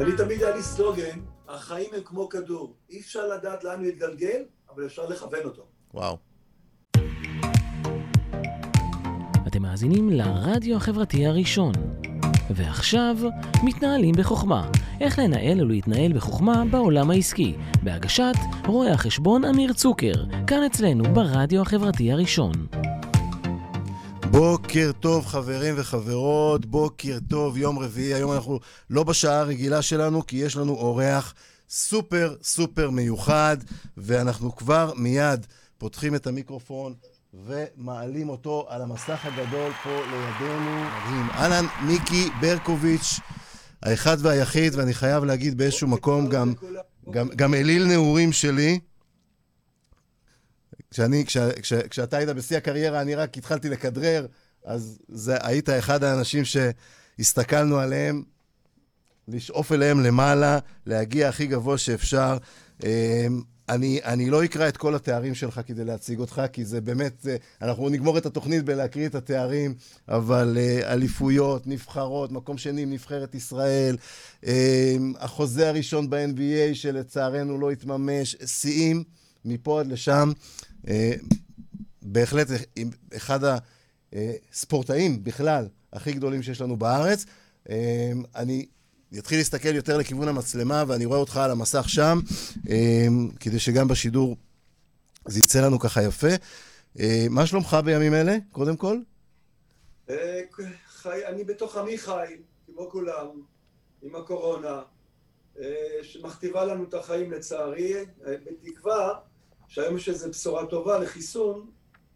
אני תמיד היה לי סלוגן, החיים הם כמו כדור. אי אפשר לדעת לאן הוא יתגלגל, אבל אפשר לכוון אותו. וואו. אתם מאזינים לרדיו החברתי הראשון. ועכשיו, מתנהלים בחוכמה. איך לנהל ולהתנהל בחוכמה בעולם העסקי. בהגשת רואה החשבון אמיר צוקר, כאן אצלנו ברדיו החברתי הראשון. בוקר טוב חברים וחברות, בוקר טוב, יום רביעי, היום אנחנו לא בשעה הרגילה שלנו כי יש לנו אורח סופר סופר מיוחד ואנחנו כבר מיד פותחים את המיקרופון ומעלים אותו על המסך הגדול פה לידינו. מדהים. אהלן, מיקי ברקוביץ', האחד והיחיד, ואני חייב להגיד באיזשהו מקום גם, גם, גם אליל נעורים שלי. כשאני, כש, כש, כשאתה היית בשיא הקריירה, אני רק התחלתי לכדרר, אז זה, היית אחד האנשים שהסתכלנו עליהם, לשאוף אליהם למעלה, להגיע הכי גבוה שאפשר. אמ, אני, אני לא אקרא את כל התארים שלך כדי להציג אותך, כי זה באמת, אה, אנחנו נגמור את התוכנית בלהקריא את התארים, אבל uh, אליפויות, נבחרות, מקום שני עם נבחרת ישראל, uh, החוזה הראשון ב-NBA שלצערנו לא התממש, שיאים מפה עד לשם. Uh, בהחלט אחד הספורטאים בכלל הכי גדולים שיש לנו בארץ. Uh, אני יתחיל להסתכל יותר לכיוון המצלמה, ואני רואה אותך על המסך שם, אמ, כדי שגם בשידור זה יצא לנו ככה יפה. אה, מה שלומך בימים אלה, קודם כל? אה, אני בתוך עמי חי, כמו כולם, עם הקורונה, אה, שמכתיבה לנו את החיים לצערי, בתקווה שהיום יש איזו בשורה טובה לחיסון,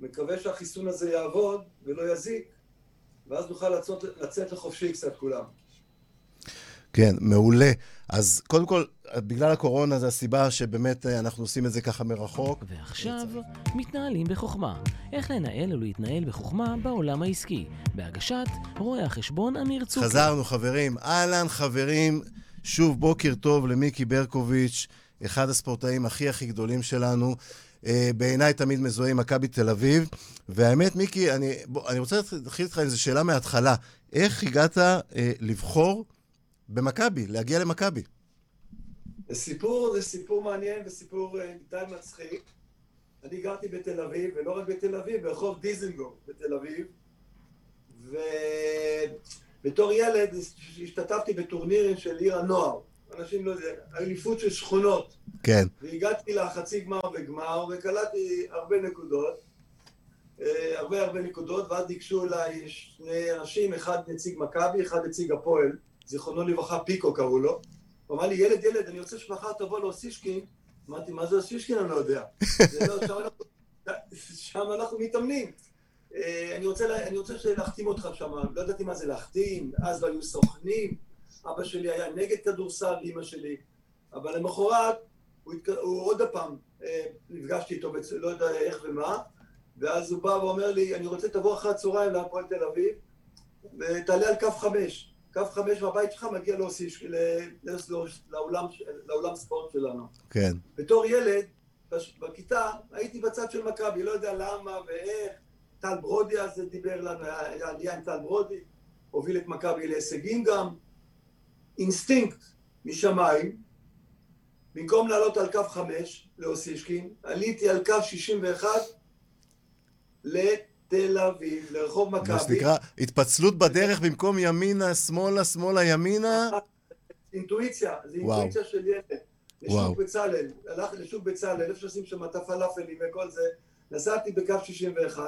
מקווה שהחיסון הזה יעבוד ולא יזיק, ואז נוכל לצאת, לצאת לחופשי קצת כולם. כן, מעולה. אז קודם כל, בגלל הקורונה זה הסיבה שבאמת אה, אנחנו עושים את זה ככה מרחוק. ועכשיו, מתנהלים בחוכמה. איך לנהל ולהתנהל בחוכמה בעולם העסקי. בהגשת רואה החשבון אמיר צוקר. חזרנו, חברים. אהלן, חברים. שוב, בוקר טוב למיקי ברקוביץ', אחד הספורטאים הכי הכי גדולים שלנו. Uh, בעיניי תמיד מזוהה עם מכבי תל אביב. והאמת, מיקי, אני, בוא, אני רוצה להתחיל איתך עם איזו שאלה מההתחלה. איך הגעת uh, לבחור במכבי, להגיע למכבי. זה סיפור, זה סיפור מעניין וסיפור די מצחיק. אני גרתי בתל אביב, ולא רק בתל אביב, ברחוב דיזנגוף בתל אביב, ובתור ילד השתתפתי בטורנירים של עיר הנוער. אנשים לא יודעים, אליפות של שכונות. כן. והגעתי לחצי גמר וגמר, וקלטתי הרבה נקודות. הרבה הרבה נקודות, ואז ניגשו אליי שני אנשים, אחד נציג מכבי, אחד נציג הפועל. זיכרונו לברכה, פיקו קראו לו. הוא אמר לי, ילד, ילד, אני רוצה שמחר תבוא לאוסישקין. אמרתי, מה זה אוסישקין? אני לא יודע. לא, שם, אנחנו, שם אנחנו מתאמנים. אה, אני רוצה, אני רוצה להחתים אותך שם, לא ידעתי מה זה להחתים, אז לא היו סוכנים, אבא שלי היה נגד כדורסל, אימא שלי, אבל למחרת הוא, הוא עוד הפעם, אה, נפגשתי איתו, לא יודע איך ומה, ואז הוא בא ואומר לי, אני רוצה תבוא אחרי הצהריים להפועל תל אביב, ותעלה על קו חמש. קו חמש מהבית שלך מגיע לאוסיש, לאולם, לאולם ספורט שלנו. כן. בתור ילד, בכיתה, הייתי בצד של מכבי, לא יודע למה ואיך. טל ברודי אז דיבר לנו, היה עלייה עם טל ברודי, הוביל את מכבי להישגים גם. אינסטינקט משמיים, במקום לעלות על קו חמש לאוסישקין, עליתי על קו שישים ואחת תל אביב, לרחוב מכבי. מה שנקרא, התפצלות בדרך במקום ימינה, שמאלה, שמאלה, ימינה. אינטואיציה, זה אינטואיציה של ילד. לשוק בצלאל, הלך לשוק בצלאל, איפה שעושים שם את הפלאפלים וכל זה, נסעתי בקו 61,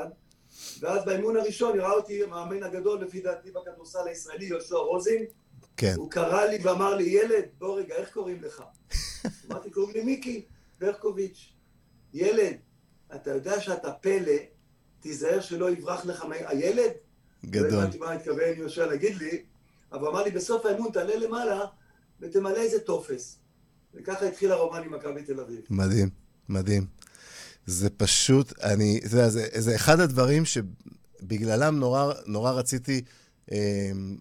ואז באימון הראשון ראה אותי המאמן הגדול, לפי דעתי, בכדורסל הישראלי, יהושע רוזין. כן. הוא קרא לי ואמר לי, ילד, בוא רגע, איך קוראים לך? אמרתי, קוראים לי מיקי ברקוביץ'. ילד, אתה יודע שאתה פלא, תיזהר שלא יברח לך הילד. גדול. לא הבנתי מה התכוון יהושע להגיד לי, אבל אמר לי, בסוף האימון תעלה למעלה ותמלא איזה טופס. וככה התחיל הרומן עם מכבי תל אביב. מדהים, מדהים. זה פשוט, אני, זה, זה, זה אחד הדברים שבגללם נורא, נורא רציתי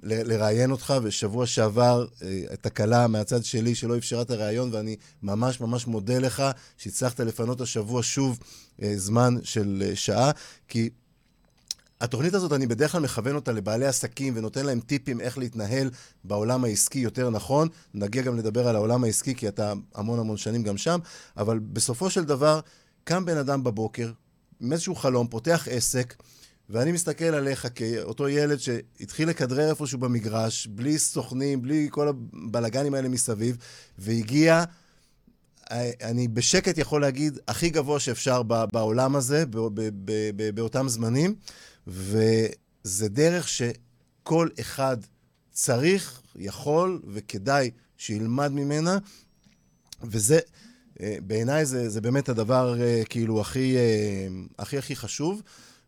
לראיין אותך, ושבוע שעבר אה, תקלה מהצד שלי שלא אפשרה את הראיון, ואני ממש ממש מודה לך שהצלחת לפנות השבוע שוב אה, זמן של אה, שעה, כי התוכנית הזאת, אני בדרך כלל מכוון אותה לבעלי עסקים ונותן להם טיפים איך להתנהל בעולם העסקי יותר נכון. נגיע גם לדבר על העולם העסקי, כי אתה המון המון שנים גם שם, אבל בסופו של דבר, קם בן אדם בבוקר, עם איזשהו חלום, פותח עסק, ואני מסתכל עליך כאותו ילד שהתחיל לכדרר איפשהו במגרש, בלי סוכנים, בלי כל הבלגנים האלה מסביב, והגיע, אני בשקט יכול להגיד, הכי גבוה שאפשר בעולם הזה, באותם זמנים, וזה דרך שכל אחד צריך, יכול וכדאי שילמד ממנה, וזה, בעיניי זה, זה באמת הדבר כאילו הכי, הכי הכי חשוב.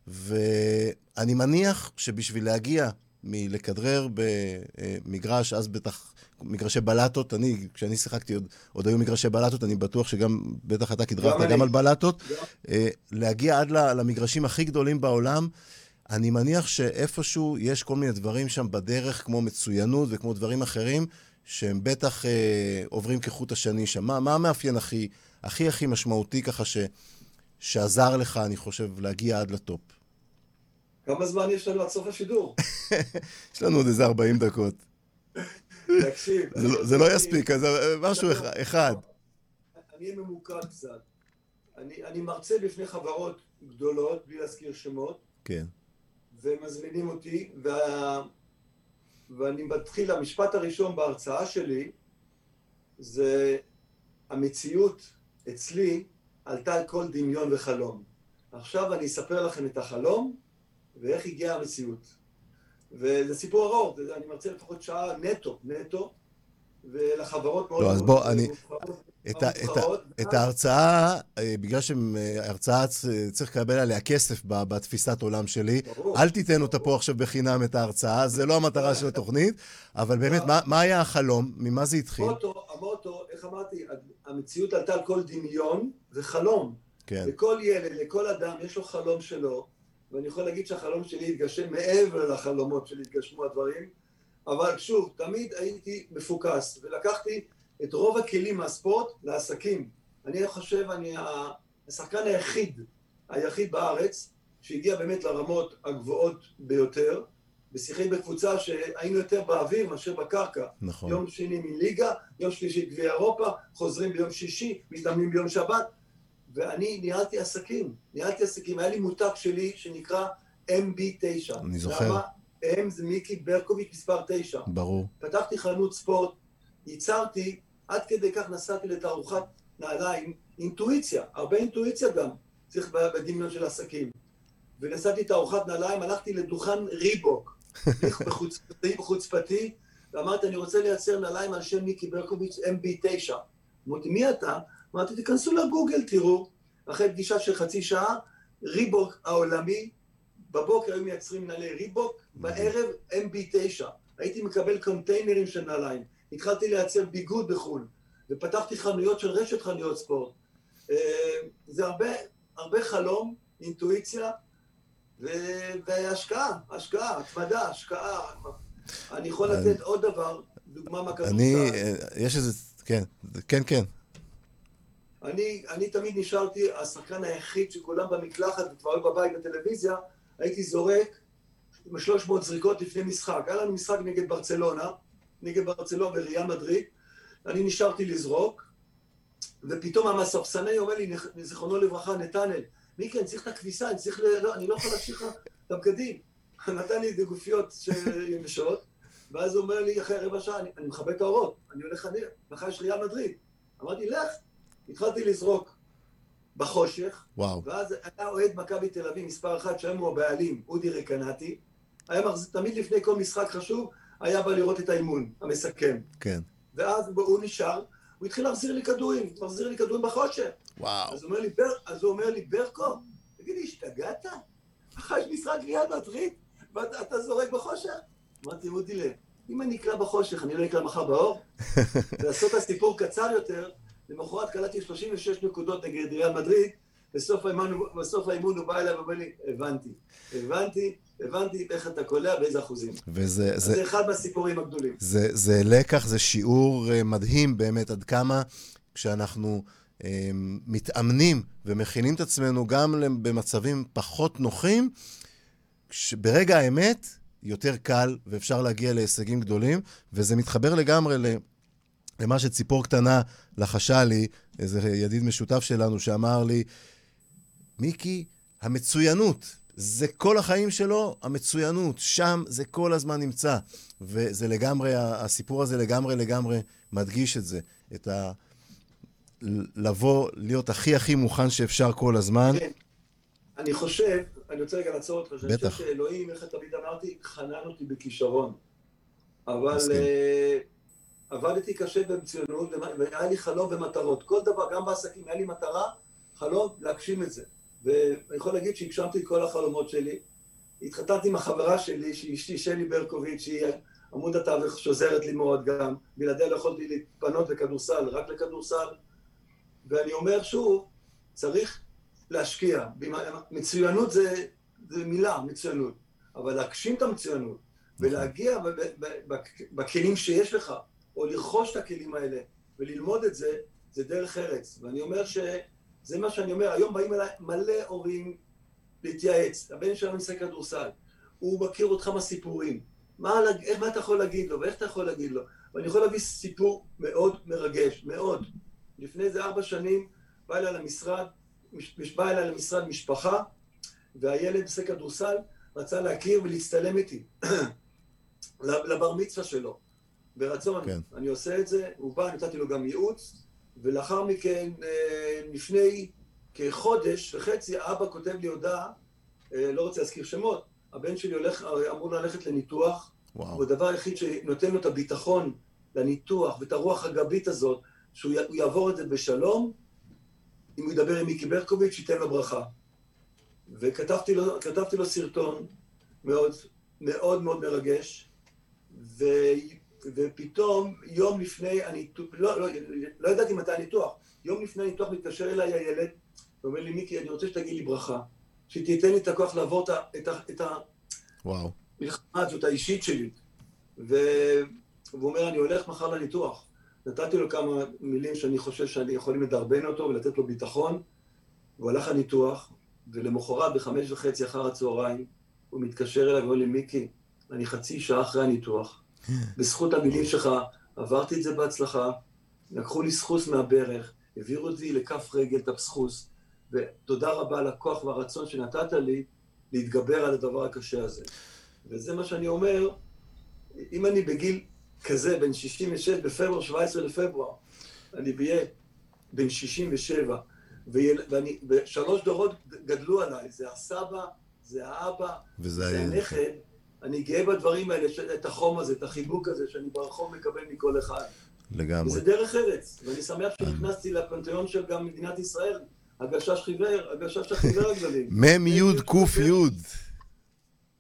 ואני מניח שבשביל להגיע מלכדרר במגרש, אז בטח מגרשי בלטות, אני, כשאני שיחקתי עוד, עוד היו מגרשי בלטות, אני בטוח שגם, בטח אתה כדררת גם, גם על בלטות, גם. להגיע עד למגרשים הכי גדולים בעולם, אני מניח שאיפשהו יש כל מיני דברים שם בדרך, כמו מצוינות וכמו דברים אחרים, שהם בטח אה, עוברים כחוט השני שם. מה, מה המאפיין הכי, הכי הכי משמעותי ככה ש... שעזר לך, אני חושב, להגיע עד לטופ. כמה זמן יש לנו עד סוף השידור? יש לנו עוד איזה 40 דקות. תקשיב. זה, לא, לא יספיק, אז משהו אחד. אני אהיה ממוקד קצת. אני, מרצה בפני חברות גדולות, בלי להזכיר שמות. כן. ומזמינים אותי. ואני מתחיל, המשפט הראשון בהרצאה שלי זה המציאות אצלי עלתה על כל דמיון וחלום. עכשיו אני אספר לכם את החלום ואיך הגיעה המציאות. וזה סיפור ארוך, אני מרצה לפחות שעה נטו, נטו, ולחברות מאוד... לא, אז בוא, אני... את, את, את ההרצאה, אה, בגלל שהרצאה צריך לקבל עליה כסף בתפיסת עולם שלי, ברור, אל תיתן אותה פה עכשיו בחינם את ההרצאה, זה לא המטרה של התוכנית, אבל באמת, מה, מה היה החלום? ממה זה התחיל? המוטו, המוטו, איך אמרתי, המציאות עלתה על כל דמיון וחלום. כן. לכל ילד, לכל אדם, יש לו חלום שלו, ואני יכול להגיד שהחלום שלי התגשם מעבר לחלומות של התגשמו הדברים, אבל שוב, תמיד הייתי מפוקס, ולקחתי את רוב הכלים מהספורט לעסקים. אני חושב, אני השחקן היחיד, היחיד בארץ, שהגיע באמת לרמות הגבוהות ביותר, ושיחק בקבוצה שהיינו יותר באוויר מאשר בקרקע. נכון. יום שני מליגה, יום שלישי גביע אירופה, חוזרים ביום שישי, מתאמנים ביום שבת, ואני ניהלתי עסקים, ניהלתי עסקים, היה לי מותג שלי שנקרא MB9. אני זוכר. למה? M זה מיקי ברקוביץ' מספר 9. ברור. פתחתי חנות ספורט, ייצרתי, עד כדי כך נסעתי לתערוכת נעליים, אינטואיציה, הרבה אינטואיציה גם, צריך בדמיון של עסקים. ונסעתי תערוכת נעליים, הלכתי לדוכן ריבוק, בחוצפתי, בחוצפתי, ואמרתי, אני רוצה לייצר נעליים על שם מיקי ברקוביץ' MB9. אמרתי, מי אתה? אמרתי, תיכנסו לגוגל, תראו, אחרי פגישה של חצי שעה, ריבוק העולמי, בבוקר היו מייצרים נעלי ריבוק, בערב MB9. הייתי מקבל קונטיינרים של נעליים. התחלתי לייצר ביגוד בחו"ל, ופתחתי חנויות של רשת חנויות ספורט. אה, זה הרבה, הרבה חלום, אינטואיציה, והשקעה, השקעה, התמדה, השקעה. אני יכול לתת עוד דבר, דוגמה מהכדורסל. אני, אה, יש איזה, כן, כן, כן. אני, אני תמיד נשארתי השחקן היחיד שכולם במקלחת וכבר היו בבית בטלוויזיה, הייתי זורק עם 300 זריקות לפני משחק. היה לנו משחק נגד ברצלונה, נגד ברצלונה וריאל מדריד, אני נשארתי לזרוק, ופתאום המספסני אומר לי, זיכרונו לברכה, נתנאל, מיקי, אני צריך את הכביסה, אני צריך ל... לא, אני לא יכול להמשיך לך את הבגדים. נתן לי איזה גופיות יבשות, ואז הוא אומר לי, אחרי רבע שעה, אני, אני מכבה את האורות, אני הולך אני, מחר יש ריאל מדריד. אמרתי, לך. התחלתי לזרוק בחושך, וואו. ואז היה אוהד מכבי תל אביב, מספר אחת, שהיום הוא הבעלים, אודי רקנטי, היה מחז... תמיד לפני כל משחק חשוב, היה בא לראות את האימון, המסכם. כן. ואז הוא נשאר, הוא התחיל להחזיר לי כדורים, מחזיר לי כדורים בחושך. וואו. אז הוא אומר לי, בר... אז הוא אומר לי ברקו, תגיד לי, השתגעת? אחרי משחק ליד מדריד, ואתה זורק בחושך? אמרתי, אודי, אם אני אקרא בחושך, אני לא אקרא מחר באור? לעשות את הסיפור קצר יותר, למחרת קלטתי 36 נקודות נגד ריאל מדריד, בסוף האימון, בסוף האימון הוא בא אליי ואומר לי, הבנתי, הבנתי, הבנתי איך אתה קולע, באיזה אחוזים. וזה... זה, זה אחד מהסיפורים הגדולים. זה, זה לקח, זה שיעור אה, מדהים באמת, עד כמה כשאנחנו אה, מתאמנים ומכינים את עצמנו גם במצבים פחות נוחים, ברגע האמת, יותר קל ואפשר להגיע להישגים גדולים, וזה מתחבר לגמרי. למה שציפור קטנה לחשה לי, איזה ידיד משותף שלנו שאמר לי, מיקי, המצוינות, זה כל החיים שלו, המצוינות, שם זה כל הזמן נמצא. וזה לגמרי, הסיפור הזה לגמרי לגמרי מדגיש את זה, את ה... לבוא, להיות הכי הכי מוכן שאפשר כל הזמן. כן. אני חושב, אני רוצה רגע לעצור אותך, שאני. חושב שאלוהים, איך תמיד אמרתי, חנן אותי בכישרון. אבל. אה, עבדתי קשה במצוינות, והיה לי חלום ומטרות. כל דבר, גם בעסקים, היה לי מטרה, חלום, להגשים את זה. ואני יכול להגיד שהגשמתי את כל החלומות שלי. התחתנתי עם החברה שלי, שהיא אשתי שלי ברקוביץ', שהיא עמוד התווך שעוזרת לי מאוד גם. בלעדיה לא יכולתי להתפנות לכדורסל, רק לכדורסל. ואני אומר שוב, צריך להשקיע. מצוינות זה, זה מילה, מצוינות. אבל להגשים את המצוינות ולהגיע בכלים שיש לך, או לרכוש את הכלים האלה וללמוד את זה, זה דרך ארץ. ואני אומר שזה מה שאני אומר, היום באים אליי מלא הורים להתייעץ. הבן שלנו משחק כדורסל, הוא מכיר אותך מהסיפורים. מה, מה אתה יכול להגיד לו, ואיך אתה יכול להגיד לו? ואני יכול להביא סיפור מאוד מרגש, מאוד. לפני איזה ארבע שנים בא אליי למשרד, מש- בא אליי למשרד משפחה, והילד משחק כדורסל, רצה להכיר ולהצטלם איתי. לבר מצווה שלו. ברצון, כן. אני עושה את זה, הוא בא, נתתי לו גם ייעוץ, ולאחר מכן, אה, לפני כחודש וחצי, אבא כותב לי הודעה, אה, לא רוצה להזכיר שמות, הבן שלי הולך, אמור ללכת לניתוח, וואו. הוא הדבר היחיד שנותן לו את הביטחון לניתוח ואת הרוח הגבית הזאת, שהוא יעבור את זה בשלום, אם הוא ידבר עם מיקי ברקוביץ', ייתן לו ברכה. וכתבתי לו, לו סרטון מאוד מאוד מאוד מרגש, ו, ופתאום יום לפני הניתוח, לא, לא, לא ידעתי מתי הניתוח, יום לפני הניתוח מתקשר אליי הילד, ואומר לי, מיקי, אני רוצה שתגיד לי ברכה, שתיתן לי את הכוח לעבור את, ה, את, את. המלחמה הזאת האישית שלי. והוא אומר, אני הולך מחר לניתוח. נתתי לו כמה מילים שאני חושב שאני יכולים לדרבן אותו ולתת לו ביטחון. הוא הלך לניתוח, ולמחרת בחמש וחצי אחר הצהריים, הוא מתקשר אליי ואומר לי, מיקי, אני חצי שעה אחרי הניתוח. בזכות המילים שלך, עברתי את זה בהצלחה, לקחו לי סחוס מהברך, העבירו אותי לכף רגל, את הבסחוס, ותודה רבה על הכוח והרצון שנתת לי להתגבר על הדבר הקשה הזה. וזה מה שאני אומר, אם אני בגיל כזה, בן 66, בפברואר, 17 לפברואר, אני אהיה בן 67, ויל, ואני, ושלוש דורות גדלו עליי, זה הסבא, זה האבא, זה. הנכד, אני גאה בדברים האלה, את החום הזה, את החיבוק הזה, שאני ברחוב מקבל מכל אחד. לגמרי. וזה דרך ארץ, ואני שמח שנכנסתי לפנתיאון של גם מדינת ישראל, הגשש חיוור, הגשש החיוור הגדולים. מ' י' ק' י'.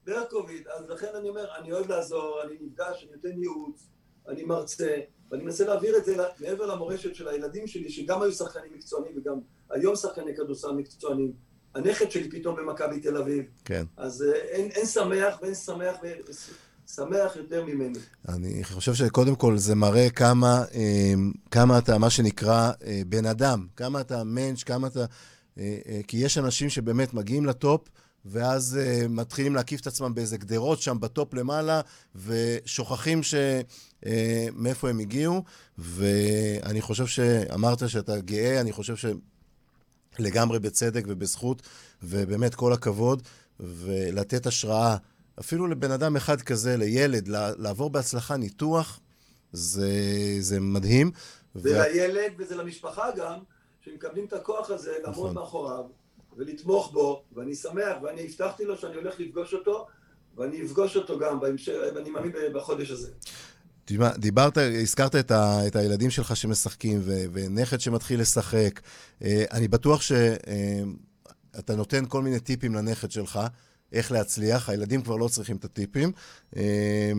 ברקוביץ', אז לכן אני אומר, אני אוהב לעזור, אני נפגש, אני נותן ייעוץ, אני מרצה, ואני מנסה להעביר את זה מעבר למורשת של הילדים שלי, שגם היו שחקנים מקצוענים וגם היום שחקני כדורסל מקצוענים. הנכד שלי פתאום במכבי תל אביב, כן. אז אה, אין, אין שמח ואין שמח ושמח יותר ממני. אני חושב שקודם כל זה מראה כמה, אה, כמה אתה, מה שנקרא, אה, בן אדם, כמה אתה מענץ', כמה אתה... כי יש אנשים שבאמת מגיעים לטופ, ואז מתחילים להקיף את עצמם באיזה גדרות שם בטופ למעלה, ושוכחים ש... מאיפה הם הגיעו, ואני חושב שאמרת שאתה גאה, אני חושב שלגמרי בצדק ובזכות, ובאמת כל הכבוד, ולתת השראה אפילו לבן אדם אחד כזה, לילד, לעבור בהצלחה ניתוח, זה, זה מדהים. זה לילד וזה למשפחה גם, שמקבלים את הכוח הזה לעמוד נכון. מאחוריו ולתמוך בו, ואני שמח, ואני הבטחתי לו שאני הולך לפגוש אותו, ואני אפגוש אותו גם בהמשך, ואני מאמין בחודש הזה. תשמע, דיברת, הזכרת את, ה, את הילדים שלך שמשחקים, ו, ונכד שמתחיל לשחק. אה, אני בטוח שאתה נותן כל מיני טיפים לנכד שלך, איך להצליח. הילדים כבר לא צריכים את הטיפים. אה,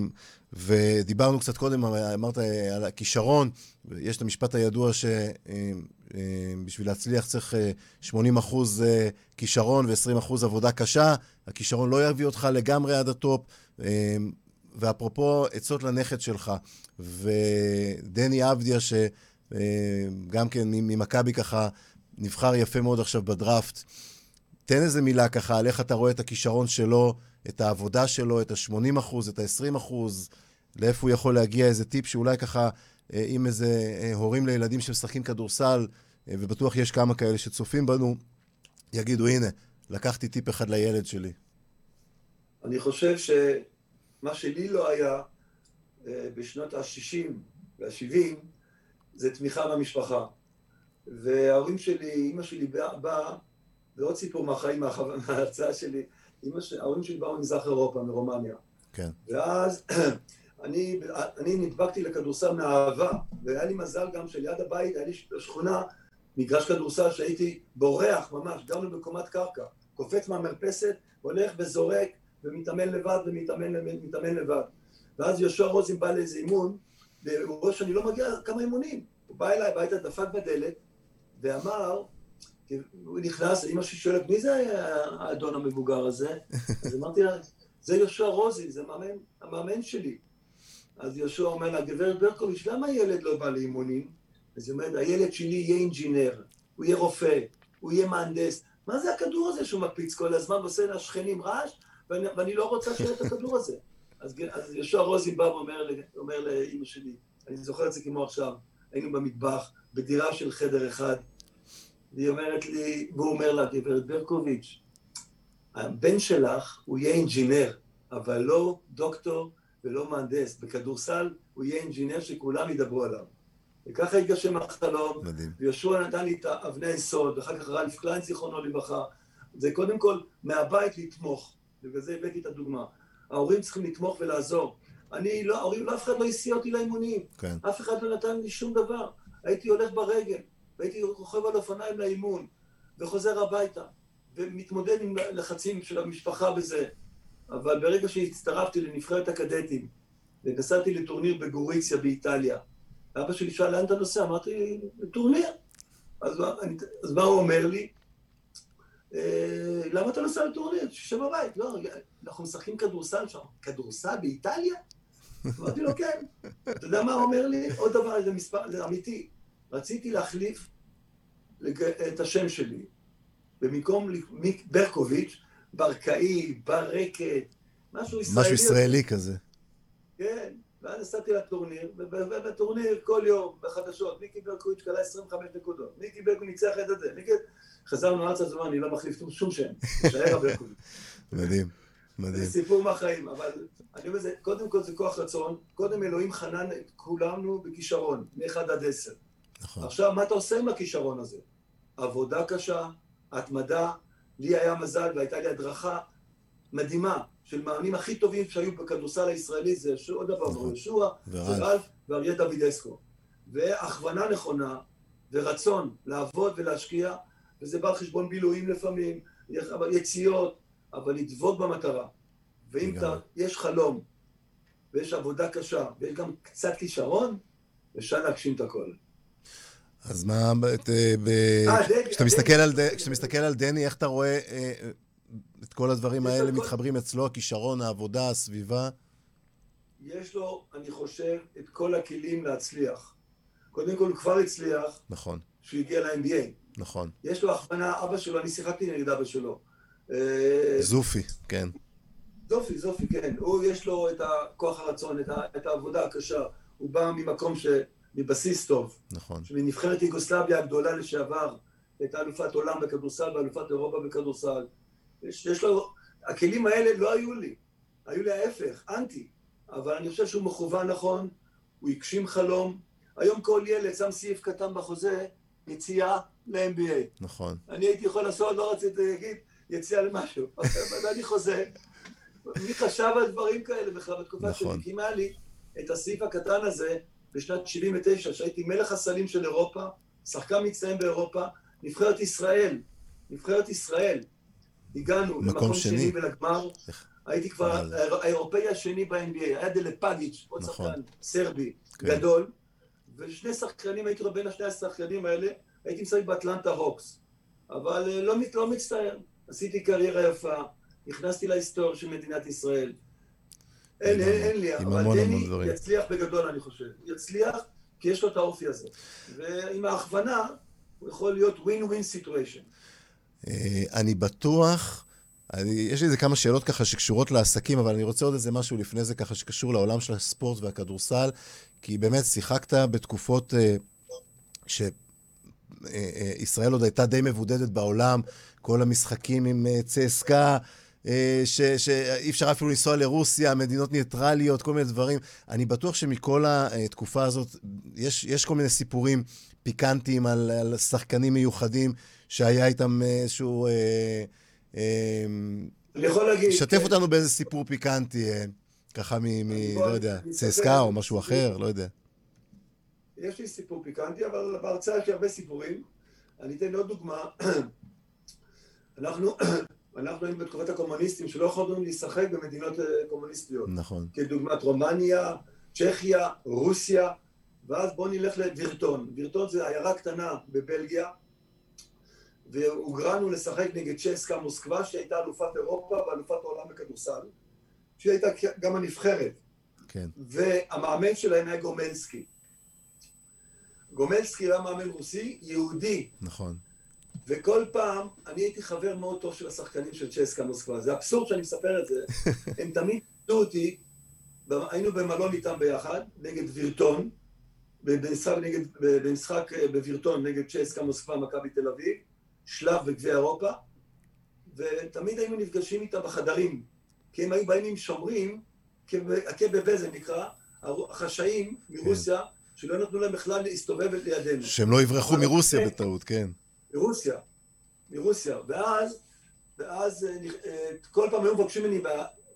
ודיברנו קצת קודם, אמרת אה, על הכישרון, יש את המשפט הידוע שבשביל להצליח צריך אה, 80 אחוז אה, כישרון ו-20 אחוז עבודה קשה. הכישרון לא יביא אותך לגמרי עד הטופ. אה, ואפרופו עצות לנכד שלך, ודני עבדיה, שגם כן ממכבי ככה נבחר יפה מאוד עכשיו בדראפט, תן איזה מילה ככה על איך אתה רואה את הכישרון שלו את העבודה שלו, את ה-80 אחוז, את ה-20 אחוז, לאיפה הוא יכול להגיע, איזה טיפ שאולי ככה, אה, אם איזה אה, הורים לילדים שמשחקים כדורסל, אה, ובטוח יש כמה כאלה שצופים בנו, יגידו, הנה, לקחתי טיפ אחד לילד שלי. אני חושב שמה שלי לא היה בשנות ה-60 וה-70, זה תמיכה במשפחה. וההורים שלי, אימא שלי באה, זה עוד סיפור מהחיים, מההרצאה שלי, ההורים שלי באו ממזרח אירופה, מרומניה. כן. ואז אני, אני נדבקתי לכדורסל מאהבה, והיה לי מזל גם שליד הבית, היה לי שכונה, מגרש כדורסל שהייתי בורח ממש, גרנו בקומת קרקע, קופץ מהמרפסת, הולך וזורק, ומתאמן לבד ומתאמן לבד. ואז יהושע רוזין בא לאיזה אימון, והוא רואה שאני לא מגיע כמה אימונים. הוא בא אליי הביתה, דפק בדלת, ואמר, הוא נכנס, אמא שלי שואלת, מי זה האדון המבוגר הזה? אז אמרתי לה, זה יהושע רוזין, זה מאמן, המאמן שלי. אז יהושע אומר לה, גברת ברקוביץ', למה הילד לא בא לאימונים? אז היא אומרת, הילד שלי יהיה אינג'ינר, הוא יהיה רופא, הוא יהיה מהנדס. מה זה הכדור הזה שהוא מקפיץ כל הזמן ועושה לשכנים רעש, ואני, ואני לא רוצה שיהיה את הכדור הזה. אז, אז יהושע רוזין בא ואומר לאימא שלי, אני זוכר את זה כמו עכשיו, היינו במטבח, בדירה של חדר אחד, והיא אומרת לי, והוא אומר לה, גברת ברקוביץ', הבן שלך הוא יהיה אינג'ינר, אבל לא דוקטור ולא מהנדס. בכדורסל הוא יהיה אינג'ינר שכולם ידברו עליו. וככה התגשם החלום, מדהים. ויהושע נתן לי את אבני היסוד, ואחר כך רלף קליין זיכרונו לברכה. זה קודם כל מהבית לתמוך, ובגלל זה הבאתי את הדוגמה. ההורים צריכים לתמוך ולעזור. אני לא, ההורים, לא אף אחד לא הסיע אותי לאימונים. כן. אף אחד לא נתן לי שום דבר. הייתי הולך ברגל, והייתי רוכב על אופניים לאימון, וחוזר הביתה, ומתמודד עם לחצים של המשפחה בזה. אבל ברגע שהצטרפתי לנבחרת הקדטים, ונסעתי לטורניר בגוריציה באיטליה, אבא שלי שאל, לאן אתה נוסע? אמרתי, לטורניר. אז, אז מה הוא אומר לי? אה, למה אתה נוסע לטורניר? שישב בבית. לא, אנחנו משחקים כדורסל שם. כדורסל באיטליה? אמרתי לו, כן. אתה יודע מה הוא אומר לי? עוד דבר, זה מספר, זה אמיתי. רציתי להחליף את השם שלי. במקום ברקוביץ', ברקאי, ברקת, משהו ישראלי. משהו ישראלי כזה. כן, ואז נסעתי לטורניר, ובטורניר כל יום, בחדשות, מיקי ברקוביץ' קלה 25 נקודות, מיקי ברקוביץ' ניצח את זה, מיקי... חזרנו ארצה, אז אני לא מחליף שום שם, תשאר הברקוביץ'. מדהים. מדהים. זה סיפור מהחיים, אבל אני אומר, קודם כל זה כוח רצון, קודם אלוהים חנן את כולנו בכישרון, מ-1 עד 10. נכון. עכשיו, מה אתה עושה עם הכישרון הזה? עבודה קשה, התמדה, לי היה מזל והייתה לי הדרכה מדהימה של מאמנים הכי טובים שהיו בכדורסל הישראלי, זה עוד דבר, נכון. ישוע, זה רלף ואריה דוידסקו. והכוונה נכונה ורצון לעבוד ולהשקיע, וזה בא על חשבון בילויים לפעמים, יציאות, אבל לדבוק במטרה. ואם אתה, יש חלום, ויש עבודה קשה, ויש גם קצת כישרון, אפשר להגשים את הכל. אז מה, כשאתה מסתכל על דני, איך אתה רואה אה, את כל הדברים האלה מתחברים אצלו, הכישרון, העבודה, הסביבה? יש לו, אני חושב, את כל הכלים להצליח. קודם כל, הוא כבר הצליח. נכון. שהוא הגיע ל-NBA. נכון. יש לו הכוונה, אבא שלו, אני שיחקתי נגד אבא שלו. אה, זופי, כן. זופי, זופי, כן. הוא, יש לו את הכוח הרצון, את, ה, את העבודה הקשה. הוא בא ממקום ש... מבסיס טוב. נכון. שמנבחרת יוגוסלביה הגדולה לשעבר, הייתה אלופת עולם בכדורסל ואלופת אירופה בכדורסל. יש, יש לו, הכלים האלה לא היו לי, היו לי ההפך, אנטי. אבל אני חושב שהוא מכוון נכון, הוא הגשים חלום. היום כל ילד שם סעיף קטן בחוזה, יציאה ל-MBA. נכון. אני הייתי יכול לעשות, לא רציתי להגיד, יציאה למשהו. אבל אני חוזה. מי חשב על דברים כאלה בכלל בתקופה נכון. היה לי את הסעיף הקטן הזה, בשנת 79, שהייתי מלך הסלים של אירופה, שחקן מצטיין באירופה, נבחרת ישראל, נבחרת ישראל, הגענו למקום שני, שני ולגמר, הייתי כבר האירופאי השני ב-NBA, היה דלפגיץ', עוד נכון. שחקן סרבי כן. גדול, ושני שחקנים, הייתי בין השני השחקנים האלה, הייתי משחק באטלנטה הוקס, אבל אה, לא, לא מצטער, עשיתי קריירה יפה, נכנסתי להיסטוריה של מדינת ישראל, אין, אין, אין לי, אבל דני יצליח בגדול, אני חושב. יצליח כי יש לו את האופי הזה. ועם ההכוונה, הוא יכול להיות ווין סיטואשן. אני בטוח אני, יש לי איזה כמה שאלות ככה שקשורות לעסקים, אבל אני רוצה עוד איזה משהו לפני זה ככה שקשור לעולם של הספורט והכדורסל, כי באמת שיחקת בתקופות אה, שישראל עוד הייתה די מבודדת בעולם, כל המשחקים עם אה, צסקה, אה, שאי אפשר אפילו לנסוע לרוסיה, מדינות ניטרליות, כל מיני דברים. אני בטוח שמכל התקופה הזאת, יש, יש כל מיני סיפורים פיקנטיים על, על שחקנים מיוחדים, שהיה איתם איזשהו... אה, אה, אני יכול להגיד... שתף כן. אותנו באיזה סיפור פיקנטי, אה, ככה מ... מ לא יודע, צסקה או משהו אחר, לא יודע. יש לי סיפור פיקנטי, אבל בהרצאה יש לי הרבה סיפורים. אני אתן עוד דוגמה. אנחנו אנחנו היינו בתקופת הקומוניסטים שלא יכולנו לשחק במדינות אה, קומוניסטיות. נכון. כדוגמת רומניה, צ'כיה, רוסיה, ואז בואו נלך לווירטון. וירטון זה עיירה קטנה בבלגיה, והוגרנו לשחק נגד צ'סקה מוסקבה, שהייתה אלופת אירופה ואלופת העולם בכדורסל, שהיא הייתה גם הנבחרת. כן. והמאמן שלהם היה גומלסקי. גומלסקי היה מאמן רוסי, יהודי. נכון. וכל פעם, אני הייתי חבר מאוד טוב של השחקנים של צ'סקה מוסקבה. זה אבסורד שאני מספר את זה. הם תמיד ניסו אותי, היינו במלון איתם ביחד, נגד וירטון, במשחק, נגד, במשחק אה, בווירטון נגד צ'סקה מוסקבה, מכבי תל אביב, שלב בגביע אירופה, ותמיד היינו נפגשים איתם בחדרים, כי הם היו באים עם שומרים, הקב"ב זה נקרא, החשאים מרוסיה, כן. שלא נתנו להם בכלל להסתובב לידינו. שהם לא יברחו מרוסיה בטעות, כן. מרוסיה, מרוסיה. ואז, ואז אה, אה, כל פעם היו מבקשים ממני,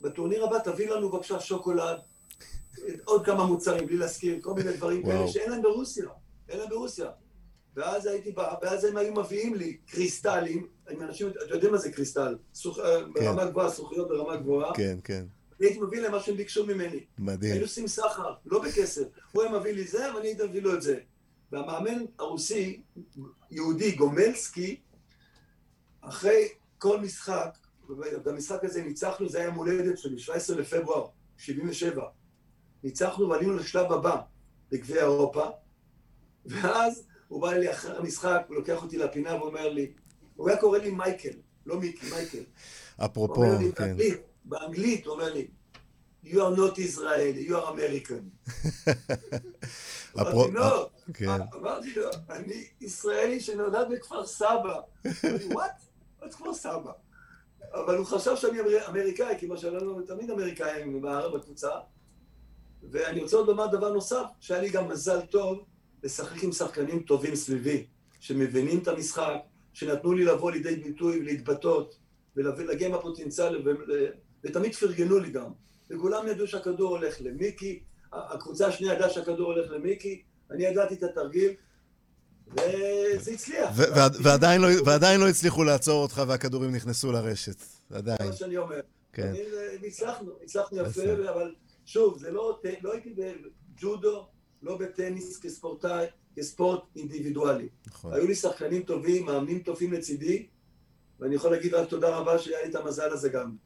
בטורניר הבא תביא לנו בבקשה שוקולד, עוד כמה מוצרים, בלי להזכיר, כל מיני דברים כאלה שאין להם ברוסיה, אין להם ברוסיה. ואז הייתי בא, ואז הם היו מביאים לי קריסטלים, עם אנשים, אתה יודע מה זה קריסטל? סוכ... אה, כן. ברמה גבוהה, זכוכיות ברמה גבוהה. כן, כן. הייתי מביא להם מה שהם ביקשו ממני. מדהים. היינו עושים סחר, לא בכסף. הוא היה מביא לי זה, ואני הייתי מביא לו את זה. והמאמן הרוסי, יהודי, גומלסקי, אחרי כל משחק, במשחק הזה ניצחנו, זה היה מולדת שלי, 17 לפברואר, 77. ניצחנו ועלינו לשלב הבא בגביע אירופה, ואז הוא בא אלי אחרי המשחק, הוא לוקח אותי לפינה ואומר לי, הוא היה קורא לי מייקל, לא מיקי, מייקל. אפרופו, לי, כן. באנגלית, באנגלית הוא אומר לי, you are not Israeli, you are American. אמרתי לא, כן. אמרתי לו, אני ישראלי שנולד בכפר סבא. וואט? מה כפר סבא? אבל הוא חשב שאני אמריקאי, כי מה שלנו תמיד אמריקאים בקבוצה. ואני רוצה עוד לומר דבר נוסף, שהיה לי גם מזל טוב לשחק עם שחקנים טובים סביבי, שמבינים את המשחק, שנתנו לי לבוא לידי ביטוי ולהתבטאות, ולהגיע עם הפוטנציאל, ותמיד פרגנו לי גם. וכולם ידעו שהכדור הולך למיקי, הקבוצה השנייה ידעה שהכדור הולך למיקי, אני ידעתי את התרגיל, וזה הצליח. ועדיין, לא, ועדיין לא הצליחו לעצור אותך והכדורים נכנסו לרשת, עדיין. זה מה שאני אומר. כן. הצלחנו, הצלחנו יפה, אבל שוב, זה לא, לא הייתי בג'ודו, לא בטניס כספורטאי, כספורט אינדיבידואלי. נכון. היו לי שחקנים טובים, מאמנים טובים לצידי, ואני יכול להגיד רק תודה רבה שהיה לי את המזל הזה גם.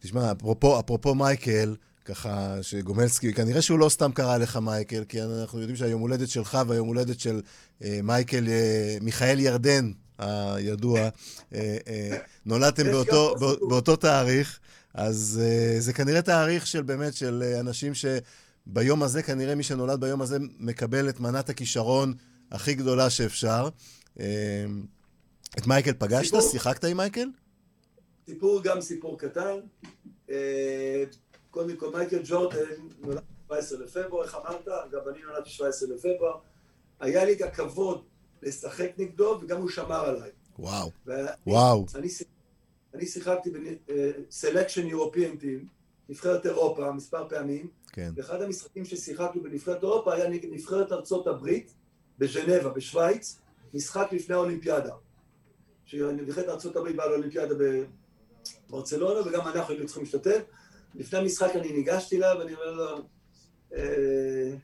תשמע, אפרופו, אפרופו מייקל, ככה שגומלסקי, כנראה שהוא לא סתם קרא לך מייקל, כי אנחנו יודעים שהיום הולדת שלך והיום הולדת של אה, מייקל, אה, מיכאל ירדן הידוע, אה, אה, נולדתם באותו, בא, באותו תאריך, אז אה, זה כנראה תאריך של באמת, של אה, אנשים שביום הזה, כנראה מי שנולד ביום הזה מקבל את מנת הכישרון הכי גדולה שאפשר. אה, את מייקל פגשת? סיפור, שיחקת עם מייקל? סיפור, גם סיפור קטן. אה, קודם כל מייקל ג'ורדן נולד ב-17 לפברואר, איך אמרת? גם אני נולדתי ב-17 לפברואר. היה לי את הכבוד לשחק נגדו, וגם הוא שמר עליי. וואו, וואו. אני, אני שיחקתי בסלקשן אירופיים טים, נבחרת אירופה, מספר פעמים. כן. ואחד המשחקים ששיחקנו בנבחרת אירופה היה נגד נבחרת ארצות הברית, בז'נבה, בשוויץ, משחק לפני האולימפיאדה. שנבחרת ארצות הברית באה לאולימפיאדה בברצלונה, וגם אנחנו היינו צריכים להשתתף. לפני המשחק אני ניגשתי אליו, ואני אומר לו, אה,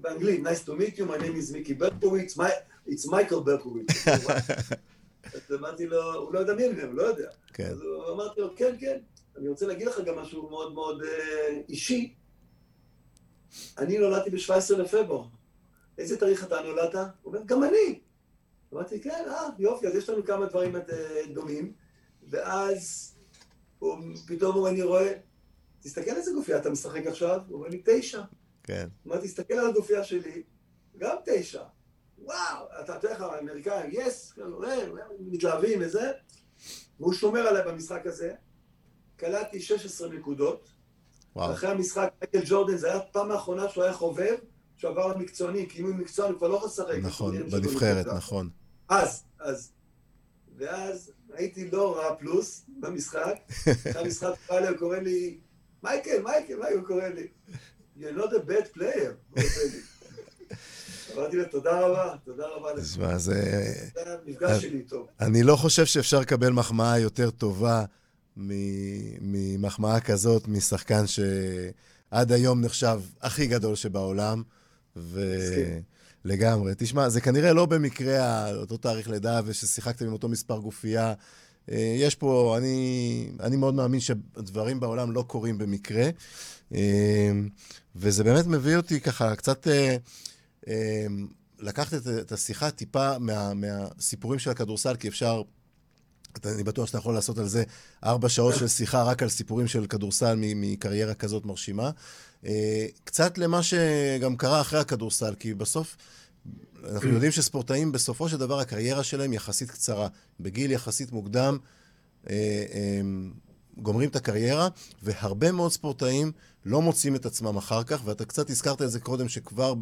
באנגלית, nice to meet you, my name is מיקי ברקוביץ, it's מייקל ברקוביץ. אז אמרתי לו, הוא לא יודע מי אני, הוא לא יודע. כן. אז אמרתי לו, כן, כן, אני רוצה להגיד לך גם משהו מאוד מאוד אה, אישי. אני נולדתי ב-17 לפברואר. איזה תאריך אתה נולדת? הוא אומר, גם אני. אמרתי, כן, אה, יופי, אז יש לנו כמה דברים אה, דומים. ואז הוא, פתאום אני רואה, תסתכל איזה גופייה אתה משחק עכשיו, הוא אומר לי, תשע. כן. הוא אומר, תסתכל על הגופייה שלי, גם תשע. וואו, אתה יודע איך האמריקאים, יס, מתלהבים וזה, והוא שומר עליי במשחק הזה. קלטתי 16 נקודות. וואו. אחרי המשחק, מייקל ג'ורדן, זה היה הפעם האחרונה שהוא היה חובב, שהוא עבר למקצועני, כי אם הוא מקצועני הוא כבר לא יכול לשחק. נכון, בנבחרת, נכון. אז, אז. ואז הייתי לא רע פלוס במשחק. אחרי המשחק בא אליי, הוא קורא לי, מייקל, מייקל, מייקל, הוא קורא לי, You're not a bad player. אמרתי לו, תודה רבה, תודה רבה לך. תשמע, זה... זה המפגש שלי איתו. אני לא חושב שאפשר לקבל מחמאה יותר טובה ממחמאה כזאת, משחקן שעד היום נחשב הכי גדול שבעולם. ולגמרי. תשמע, זה כנראה לא במקרה אותו תאריך לידה וששיחקתם עם אותו מספר גופייה. אה, יש פה, אני, אני מאוד מאמין שדברים בעולם לא קורים במקרה. אה, וזה באמת מביא אותי ככה קצת אה, לקחת את, את השיחה טיפה מה, מהסיפורים של הכדורסל, כי אפשר, אני בטוח שאתה יכול לעשות על זה ארבע שעות של שיחה רק על סיפורים של כדורסל מקריירה כזאת מרשימה. אה, קצת למה שגם קרה אחרי הכדורסל, כי בסוף... אנחנו יודעים שספורטאים, בסופו של דבר, הקריירה שלהם יחסית קצרה. בגיל יחסית מוקדם, אה, גומרים את הקריירה, והרבה מאוד ספורטאים לא מוצאים את עצמם אחר כך, ואתה קצת הזכרת את זה קודם, שכבר ב,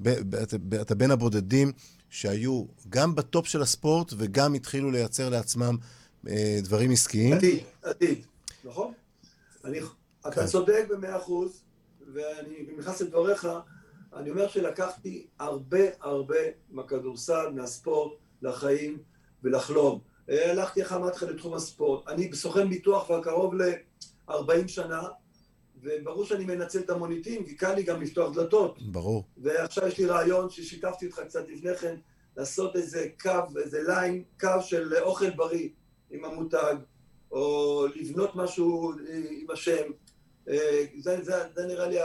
ב, ב, אתה בין הבודדים שהיו גם בטופ של הספורט וגם התחילו לייצר לעצמם אה, דברים עסקיים. עתיד, עתיד, נכון? אני, אתה כן. צודק במאה אחוז, ואני נכנס לדבריך, אני אומר שלקחתי הרבה הרבה מהכדורסל, מהספורט, לחיים ולחלום. הלכתי איך אמרתי לך לתחום הספורט. אני סוכן ביטוח כבר קרוב ל-40 שנה, וברור שאני מנצל את המוניטין, כי קל לי גם לפתוח דלתות. ברור. ועכשיו יש לי רעיון ששיתפתי אותך קצת לפני כן, לעשות איזה קו, איזה line, קו של אוכל בריא עם המותג, או לבנות משהו עם השם. אה, זה, זה, זה נראה לי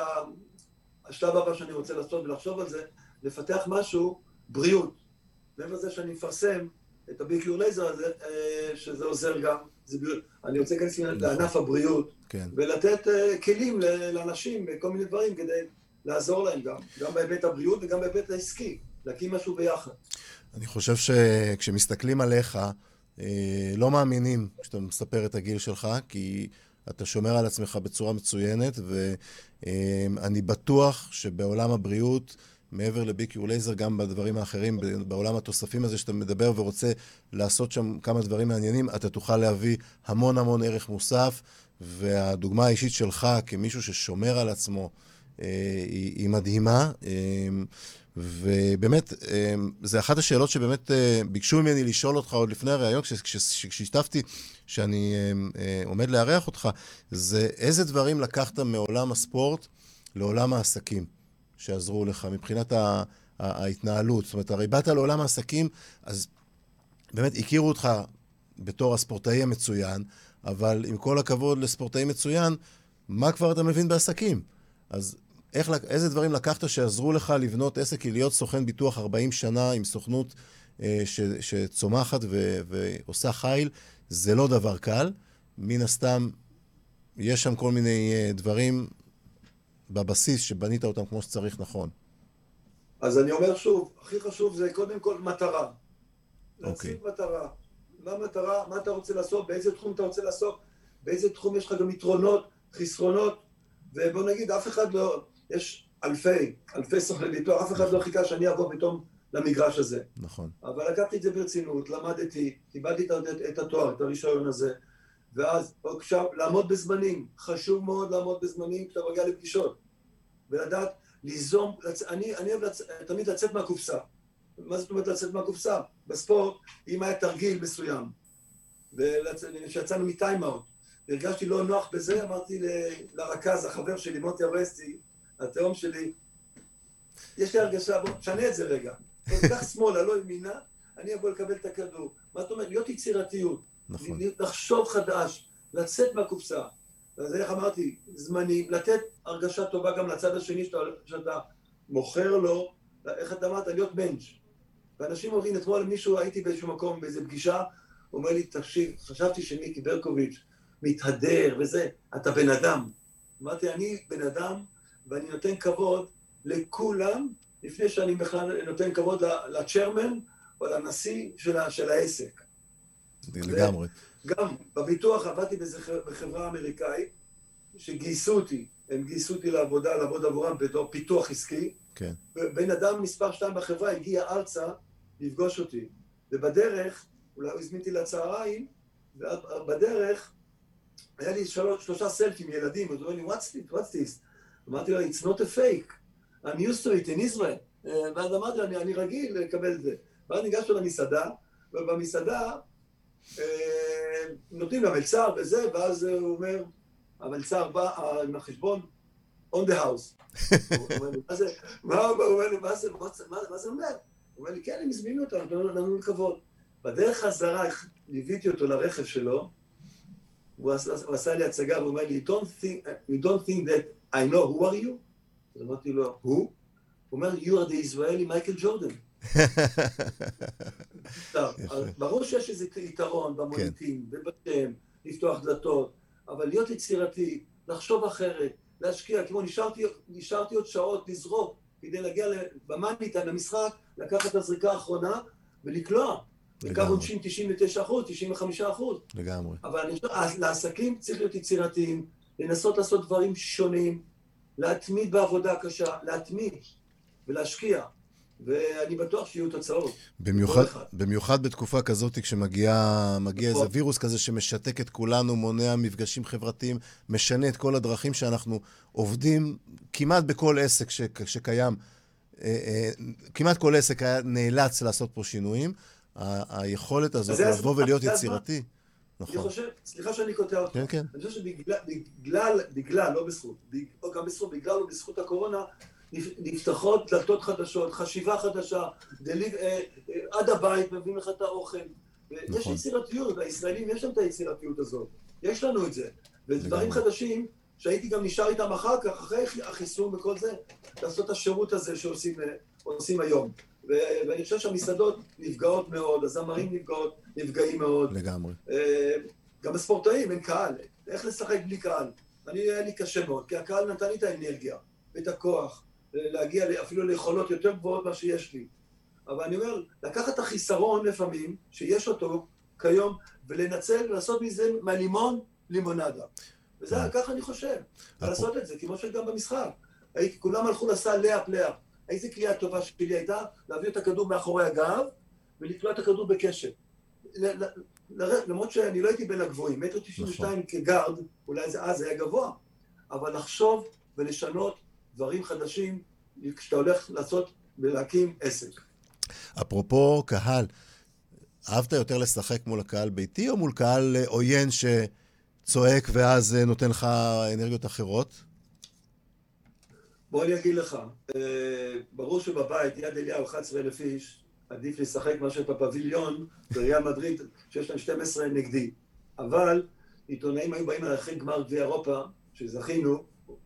השלב הבא שאני רוצה לעשות ולחשוב על זה, לפתח משהו, בריאות. מעבר לזה שאני מפרסם את ה B-Cure Laser הזה, אה, שזה עוזר גם. אני רוצה להיכנס נכון. לענף הבריאות, כן. ולתת אה, כלים לאנשים בכל מיני דברים כדי לעזור להם גם, גם בהיבט הבריאות וגם בהיבט העסקי, להקים משהו ביחד. אני חושב שכשמסתכלים עליך, לא מאמינים כשאתה מספר את הגיל שלך, כי... אתה שומר על עצמך בצורה מצוינת, ואני בטוח שבעולם הבריאות, מעבר לביקיור לייזר, גם בדברים האחרים, בעולם התוספים הזה שאתה מדבר ורוצה לעשות שם כמה דברים מעניינים, אתה תוכל להביא המון המון ערך מוסף, והדוגמה האישית שלך כמישהו ששומר על עצמו אה, היא, היא מדהימה. אה, ובאמת, זו אחת השאלות שבאמת אה, ביקשו ממני לשאול אותך עוד לפני הראיון, כששיתפתי שאני אה, עומד לארח אותך, זה איזה דברים לקחת מעולם הספורט לעולם העסקים שעזרו לך מבחינת ההתנהלות. זאת אומרת, הרי באת לעולם העסקים, אז באמת הכירו אותך בתור הספורטאי המצוין, אבל עם כל הכבוד לספורטאי מצוין, מה כבר אתה מבין בעסקים? אז איך, איזה דברים לקחת שעזרו לך לבנות עסק, כי להיות סוכן ביטוח 40 שנה עם סוכנות אה, ש, שצומחת ו, ועושה חיל, זה לא דבר קל. מן הסתם, יש שם כל מיני אה, דברים בבסיס שבנית אותם כמו שצריך נכון. אז אני אומר שוב, הכי חשוב זה קודם כל מטרה. להציג okay. אוקיי. מטרה. מה המטרה, מה אתה רוצה לעשות, באיזה תחום אתה רוצה לעשות, באיזה תחום יש לך גם יתרונות, חסרונות, ובוא נגיד, אף אחד לא, יש אלפי, אלפי סוכני ביטוח, אף אחד לא חיכה שאני אבוא פתאום למגרש הזה. נכון. אבל לקחתי את זה ברצינות, למדתי, קיבלתי את התואר, את הרישיון הזה, ואז עכשיו, לעמוד בזמנים, חשוב מאוד לעמוד בזמנים כשאתה מגיע לפגישות, ולדעת ליזום, לצ... אני, אני אוהב לצ... תמיד לצאת מהקופסה. מה זאת אומרת לצאת מהקופסה? בספורט, אם היה תרגיל מסוים, וכשיצאנו מטיימאוט, והרגשתי לא נוח בזה, אמרתי ל... לרכז, החבר שלי, מוטי אברסטי, התהום שלי, יש לי הרגשה, בוא, תשנה את זה רגע. קח שמאלה, לא ימינה, אני אבוא לקבל את הכדור. מה זאת אומרת? להיות יצירתיות. נכון. לחשוב חדש, לצאת מהקופסה. אז איך אמרתי, זמנים, לתת הרגשה טובה גם לצד השני שאתה, שאתה מוכר לו, איך אתה אמרת, להיות בנץ'. ואנשים אומרים, אתמול מישהו, הייתי באיזשהו מקום, באיזו פגישה, אומר לי, תקשיב, חשבתי שמיקי ברקוביץ' מתהדר וזה, אתה בן אדם. אמרתי, אני בן אדם, ואני נותן כבוד לכולם, לפני שאני בכלל נותן כבוד לצ'רמן או לנשיא של, של העסק. לגמרי. גם בביטוח עבדתי בחברה אמריקאית, שגייסו אותי, הם גייסו אותי לעבודה, לעבוד עבורם בתור פיתוח עסקי. כן. בן אדם מספר שתיים בחברה הגיע ארצה לפגוש אותי. ובדרך, אולי הוא הזמין אותי לצהריים, ובדרך היה לי שלוש, שלושה סלפים, ילדים, אז הוא אומר לי, what's this? what's this? אמרתי לו, it's not a fake, I'm used to it in Israel. אה, ואז אמרתי לו, אני, אני רגיל לקבל את זה. ואז ניגשנו למסעדה, ובמסעדה נותנים למלצר וזה, ואז הוא אומר, המלצר בא אה, עם החשבון, on the house. הוא אומר לי, מה זה, מה הוא אומר לי, מה זה, מה זה אומר? הוא אומר לי, כן, הם הזמינו אותנו, נתנו לנו כבוד. בדרך חזרה ליוויתי אותו לרכב שלו, הוא עשה לי הצגה, והוא אומר לי, you don't think that I know who are you? אז אמרתי לו, who? הוא אומר, you are the Israeli מייקל ג'ורדן. ברור שיש איזה יתרון במוניטין, כן. ובשם, לפתוח דלתות, אבל להיות יצירתי, לחשוב אחרת, להשקיע, כמו נשארתי, נשארתי עוד שעות לזרוק כדי להגיע במאניטה, למשחק, לקחת את הזריקה האחרונה ולקלוע. לקח עונשין 99 אחוז, 95 אחוז. לגמרי. אבל אני חושב, לעסקים צריך להיות יצירתיים, לנסות לעשות דברים שונים, להתמיד בעבודה קשה, להתמיד ולהשקיע. ואני בטוח שיהיו תוצאות. במיוחד, במיוחד בתקופה כזאת, כשמגיע נכון. איזה וירוס כזה שמשתק את כולנו, מונע מפגשים חברתיים, משנה את כל הדרכים שאנחנו עובדים כמעט בכל עסק ש, שקיים. אה, אה, כמעט כל עסק היה נאלץ לעשות פה שינויים. ה- היכולת הזאת לבוא ולהיות יצירתי. נכון. אני חושב, סליחה שאני קוטע אותך. כן, כן. אני חושב שבגלל, בגלל, בגלל, לא בזכות, או גם בזכות, בגלל או בזכות הקורונה, נפתחות דלתות חדשות, חשיבה חדשה, דליב, אה, אה, עד הבית מביאים לך את האוכל. נכון. יש יצירתיות, הישראלים יש להם את היצירתיות הזאת, יש לנו את זה. ודברים חדשים, שהייתי גם נשאר איתם אחר כך, אחרי החיסון וכל זה, לעשות את השירות הזה שעושים אה, היום. ואני חושב שהמסעדות נפגעות מאוד, הזמרים נפגעות, נפגעים מאוד. לגמרי. אה, גם הספורטאים, אין קהל. איך לשחק בלי קהל? אני, היה לי קשה מאוד, כי הקהל נתן לי את האנרגיה ואת הכוח להגיע אפילו ליכולות יותר גבוהות ממה שיש לי. אבל אני אומר, לקחת את החיסרון לפעמים, שיש אותו כיום, ולנצל, ולעשות מזה מהלימון לימונדה. וזה, אה. ככה אני חושב. לעשות את זה, כמו שגם במשחק. כולם הלכו לסל לאפ-לאפ. איזה קליעה טובה שלי הייתה? להביא את הכדור מאחורי הגב ולקלוע את הכדור בקשב. למרות שאני לא הייתי בין הגבוהים, מטר תשעים ושתיים נכון. כגארד, אולי זה אז היה גבוה, אבל לחשוב ולשנות דברים חדשים כשאתה הולך לעשות ולהקים עסק. אפרופו קהל, אהבת יותר לשחק מול הקהל ביתי או מול קהל עוין שצועק ואז נותן לך אנרגיות אחרות? בוא אני אגיד לך, אה, ברור שבבית, יד אליהו, 11,000 איש, עדיף לשחק מאשר בפביליון בריאל מדריד, שיש להם 12 נגדי. אבל עיתונאים היו באים אחרי גמר גביע אירופה, שזכינו,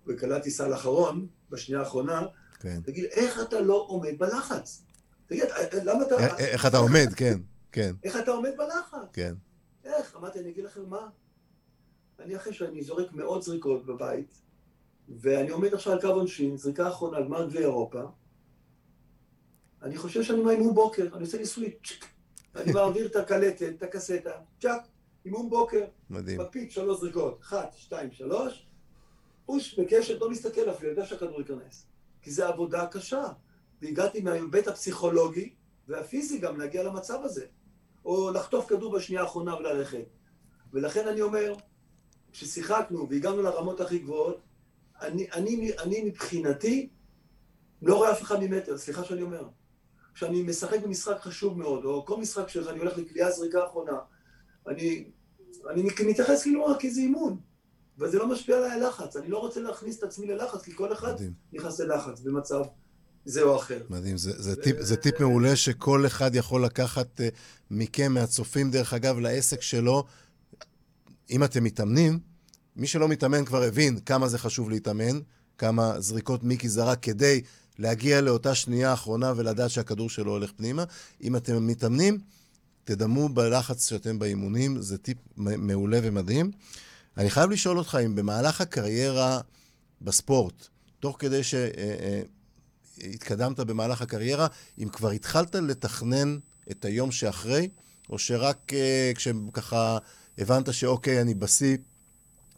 וקלעתי סל אחרון, בשנייה האחרונה, כן. תגיד, איך אתה לא עומד בלחץ? תגיד, אה, אה, למה אתה... איך אתה עומד, כן, כן. איך אתה עומד בלחץ? כן. איך? אמרתי, אני אגיד לכם מה? אני אחרי שאני זורק מאות זריקות בבית, ואני עומד עכשיו על קו עונשין, זריקה אחרונה, גמר גביע אירופה. אני חושב שאני מאימון בוקר, אני עושה לי סוויץ', אני מעביר את הקלטת, את הקסטה, צ'אק, אימון בוקר. מדהים. מפיץ שלוש זריקות, אחת, שתיים, שלוש, פוש בקשת, לא מסתכל אפילו, יודע שהכדור ייכנס. כי זו עבודה קשה. והגעתי מההיבט הפסיכולוגי והפיזי גם להגיע למצב הזה. או לחטוף כדור בשנייה האחרונה וללכת. ולכן אני אומר, כששיחקנו והגענו לרמות הכי גבוהות, אני, אני, אני מבחינתי לא רואה אף אחד ממטר, סליחה שאני אומר. כשאני משחק במשחק חשוב מאוד, או כל משחק שאני הולך לקליעה זריקה אחרונה, אני, אני מתייחס כאילו רק כאיזה אימון, וזה לא משפיע עליי הלחץ. אני לא רוצה להכניס את עצמי ללחץ, כי כל אחד מדהים. נכנס ללחץ במצב זה או אחר. מדהים, זה, זה, ו... טיפ, זה טיפ מעולה שכל אחד יכול לקחת uh, מכם, מהצופים, דרך אגב, לעסק שלו. אם אתם מתאמנים, מי שלא מתאמן כבר הבין כמה זה חשוב להתאמן, כמה זריקות מיקי זרק כדי להגיע לאותה שנייה האחרונה ולדעת שהכדור שלו הולך פנימה. אם אתם מתאמנים, תדמו בלחץ שאתם באימונים, זה טיפ מעולה ומדהים. אני חייב לשאול אותך אם במהלך הקריירה בספורט, תוך כדי שהתקדמת במהלך הקריירה, אם כבר התחלת לתכנן את היום שאחרי, או שרק כשככה הבנת שאוקיי, אני בשיא,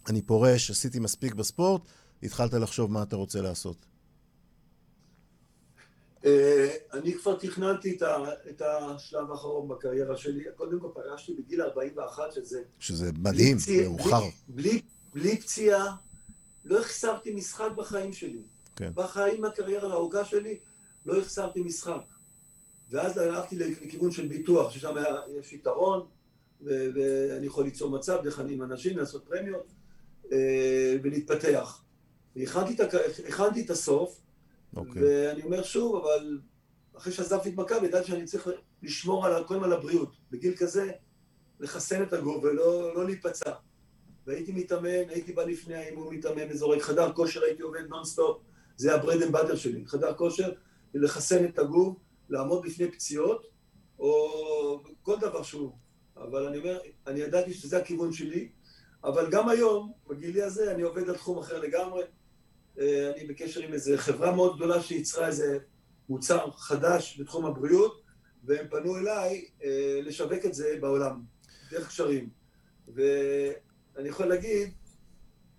אני פורש, עשיתי מספיק בספורט, התחלת לחשוב מה אתה רוצה לעשות? אה, אני כבר תכננתי את השלב האחרון בקריירה שלי. קודם כל פרשתי בגיל 41, שזה... שזה מדהים, מאוחר. בלי, בלי, בלי פציעה, לא החסרתי משחק בחיים שלי. כן. בחיים הקריירה הארוכה שלי, לא החסרתי משחק. ואז הלכתי לכיוון של ביטוח, ששם יש יתרון, ואני יכול ליצור מצב דרך אני עם אנשים, לעשות פרמיות, אה, ולהתפתח. והכנתי את הסוף. אוקיי. ואני אומר שוב, אבל אחרי שעזבתי את מכבי, ידעתי שאני צריך לשמור על, קודם על הבריאות. בגיל כזה, לחסן את הגוף ולא לא להיפצע. והייתי מתאמן, הייתי בא לפני האימון מתאמן אזורי חדר כושר, הייתי עובד נונסטופ, זה ה bread and butter שלי, חדר כושר, לחסן את הגוף, לעמוד בפני פציעות, או כל דבר שהוא. אבל אני אומר, אני ידעתי שזה הכיוון שלי, אבל גם היום, בגילי הזה, אני עובד על תחום אחר לגמרי. אה, אני בקשר עם איזו חברה מאוד גדולה שייצרה איזה מוצר חדש בתחום הבריאות, והם פנו אליי אה, לשווק את זה בעולם, דרך קשרים. ואני יכול להגיד,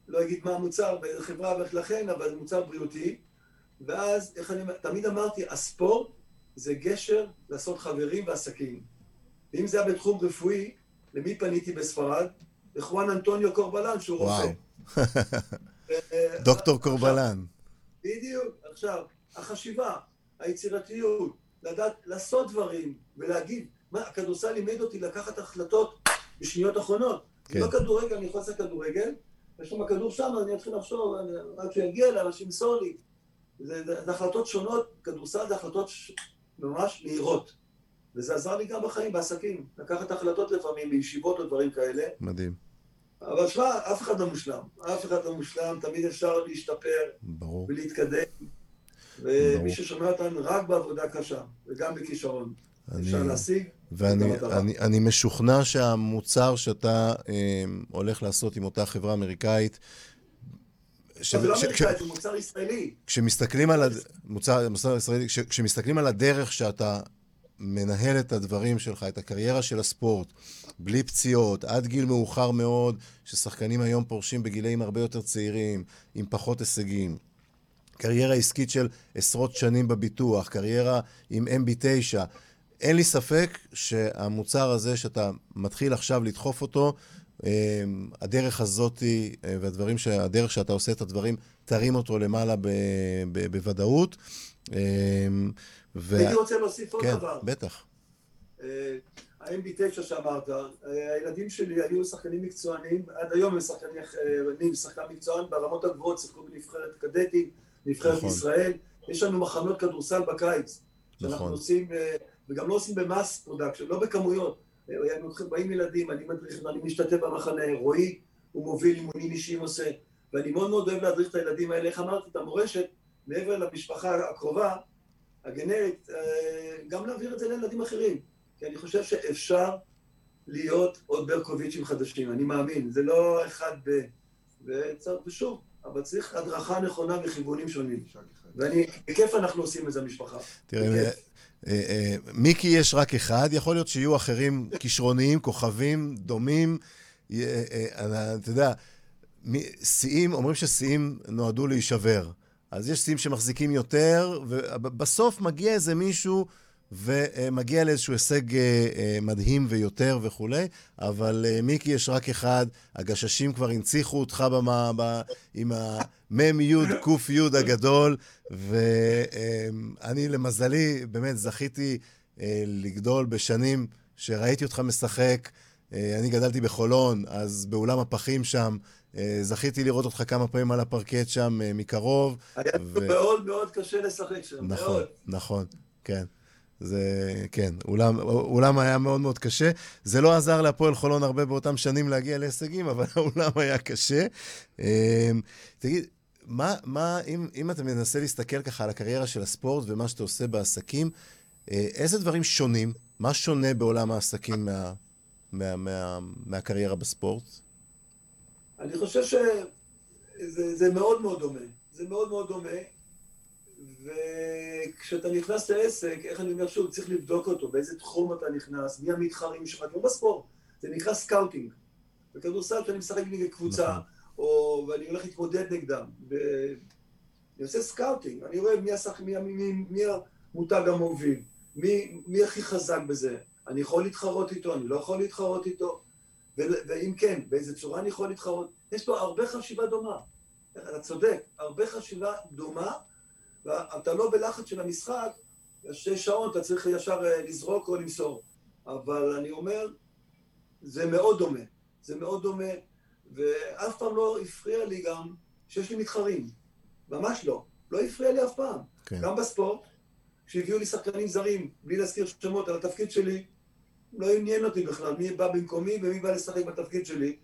לא אגיד מה המוצר באיזה חברה ואיך לכן, אבל זה מוצר בריאותי. ואז, איך אני תמיד אמרתי, הספורט זה גשר לעשות חברים ועסקים. ואם זה היה בתחום רפואי, למי פניתי בספרד? לחואן אנטוניו קורבלן, שהוא רופא. דוקטור קורבלן. בדיוק. עכשיו, החשיבה, היצירתיות, לדעת לעשות דברים ולהגיד, מה, הכדורסל לימד אותי לקחת החלטות בשניות אחרונות. כן. לא כדורגל, אני יכול לעשות כדורגל, יש שם כדור שם, אני אתחיל לחשוב, רק שיגיע לאנשים שימסור לי. זה, זה, זה החלטות שונות, כדורסל זה החלטות ש... ממש מהירות. וזה עזר לי גם בחיים, בעסקים. לקחת החלטות לפעמים, בישיבות או דברים כאלה. מדהים. אבל שמע, אף אחד לא מושלם. אף אחד לא מושלם, תמיד אפשר להשתפר. ברור. ולהתקדם. ומי ששומע אותנו רק בעבודה קשה, וגם בכישרון. אני, אפשר להשיג. ואני אני, אני משוכנע שהמוצר שאתה אה, הולך לעשות עם אותה חברה אמריקאית, ש... זה לא אמריקאית, זה מוצר ישראלי. כשמסתכלים על, הד... מוצר, מוצר ישראלי, כש... כשמסתכלים על הדרך שאתה מנהל את הדברים שלך, את הקריירה של הספורט, בלי פציעות, עד גיל מאוחר מאוד, ששחקנים היום פורשים בגילאים הרבה יותר צעירים, עם פחות הישגים. קריירה עסקית של עשרות שנים בביטוח, קריירה עם MB9. אין לי ספק שהמוצר הזה שאתה מתחיל עכשיו לדחוף אותו, אה, הדרך הזאת אה, והדברים, הדרך שאתה עושה את הדברים, תרים אותו למעלה ב, ב, בוודאות. אה, ו... הייתי רוצה להוסיף עוד כן, דבר. כן, בטח. ה-MB9 שאמרת, הילדים שלי היו שחקנים מקצוענים, עד היום הם שחקנים, אני שחקן מקצוען ברמות הגבוהות, שיחקו בנבחרת קדטים, נבחרת נכון. ישראל. יש לנו מחנות כדורסל בקיץ. שאנחנו נכון. עושים, וגם לא עושים ב mass production, לא בכמויות. באים ילדים, אני מדריך, אני משתתף במחנה, רועי, הוא מוביל אימונים אישיים עושה, ואני מאוד מאוד אוהב להדריך את הילדים האלה, איך אמרתי, את המורשת, מעבר למשפחה הקרובה, הגרעינית, אה, גם להעביר את זה לילדים אחרים. כי אני חושב שאפשר להיות עוד ברקוביצ'ים חדשים, אני מאמין, זה לא אחד ב... ושוב, אבל צריך הדרכה נכונה וכיוונים שונים. ואני, בכיף אנחנו עושים את זה, המשפחה. תראה, אה, אה, מיקי יש רק אחד, יכול להיות שיהיו אחרים כישרוניים, כוכבים, דומים. אתה יודע, שיאים, אומרים ששיאים נועדו להישבר. אז יש שיאים שמחזיקים יותר, ובסוף מגיע איזה מישהו ומגיע לאיזשהו הישג מדהים ויותר וכולי, אבל מיקי יש רק אחד, הגששים כבר הנציחו אותך במה, ב, עם המ"ם י' ק' י' הגדול, ואני למזלי, באמת זכיתי אה, לגדול בשנים שראיתי אותך משחק. אה, אני גדלתי בחולון, אז באולם הפחים שם, אה, זכיתי לראות אותך כמה פעמים על הפרקט שם מקרוב. היה ו... מאוד מאוד קשה לשחק שם, נכון, מאוד. נכון, כן. זה, כן, אולם, אולם היה מאוד מאוד קשה. זה לא עזר להפועל חולון הרבה באותם שנים להגיע להישגים, אבל האולם היה קשה. תגיד, מה, מה אם, אם אתה מנסה להסתכל ככה על הקריירה של הספורט ומה שאתה עושה בעסקים, אה, איזה דברים שונים? מה שונה בעולם העסקים מה, מה, מה, מהקריירה בספורט? אני חושב שזה מאוד מאוד דומה. זה מאוד מאוד דומה, וכשאתה נכנס לעסק, איך אני אומר שוב, צריך לבדוק אותו, באיזה תחום אתה נכנס, מי המתחרים שלך, כמו בספורט, זה נקרא scouting. בכדורסל כשאני משחק נגד קבוצה, נכון. או ואני הולך להתמודד נגדם, ב... אני עושה scouting, אני רואה מי, השח... מי, מי, מי המותג המוביל, מי, מי הכי חזק בזה, אני יכול להתחרות איתו, אני לא יכול להתחרות איתו, ו... ואם כן, באיזה צורה אני יכול להתחרות, יש פה הרבה חשיבה דומה. אתה צודק, הרבה חשיבה דומה, ואתה לא בלחץ של המשחק, שש שעות אתה צריך ישר אה, לזרוק או למסור. אבל אני אומר, זה מאוד דומה. זה מאוד דומה, ואף פעם לא הפריע לי גם שיש לי מתחרים. ממש לא. לא הפריע לי אף פעם. כן. גם בספורט, כשהביאו לי שחקנים זרים, בלי להזכיר שמות על התפקיד שלי, לא עניין אותי בכלל מי בא במקומי ומי בא לשחק בתפקיד שלי.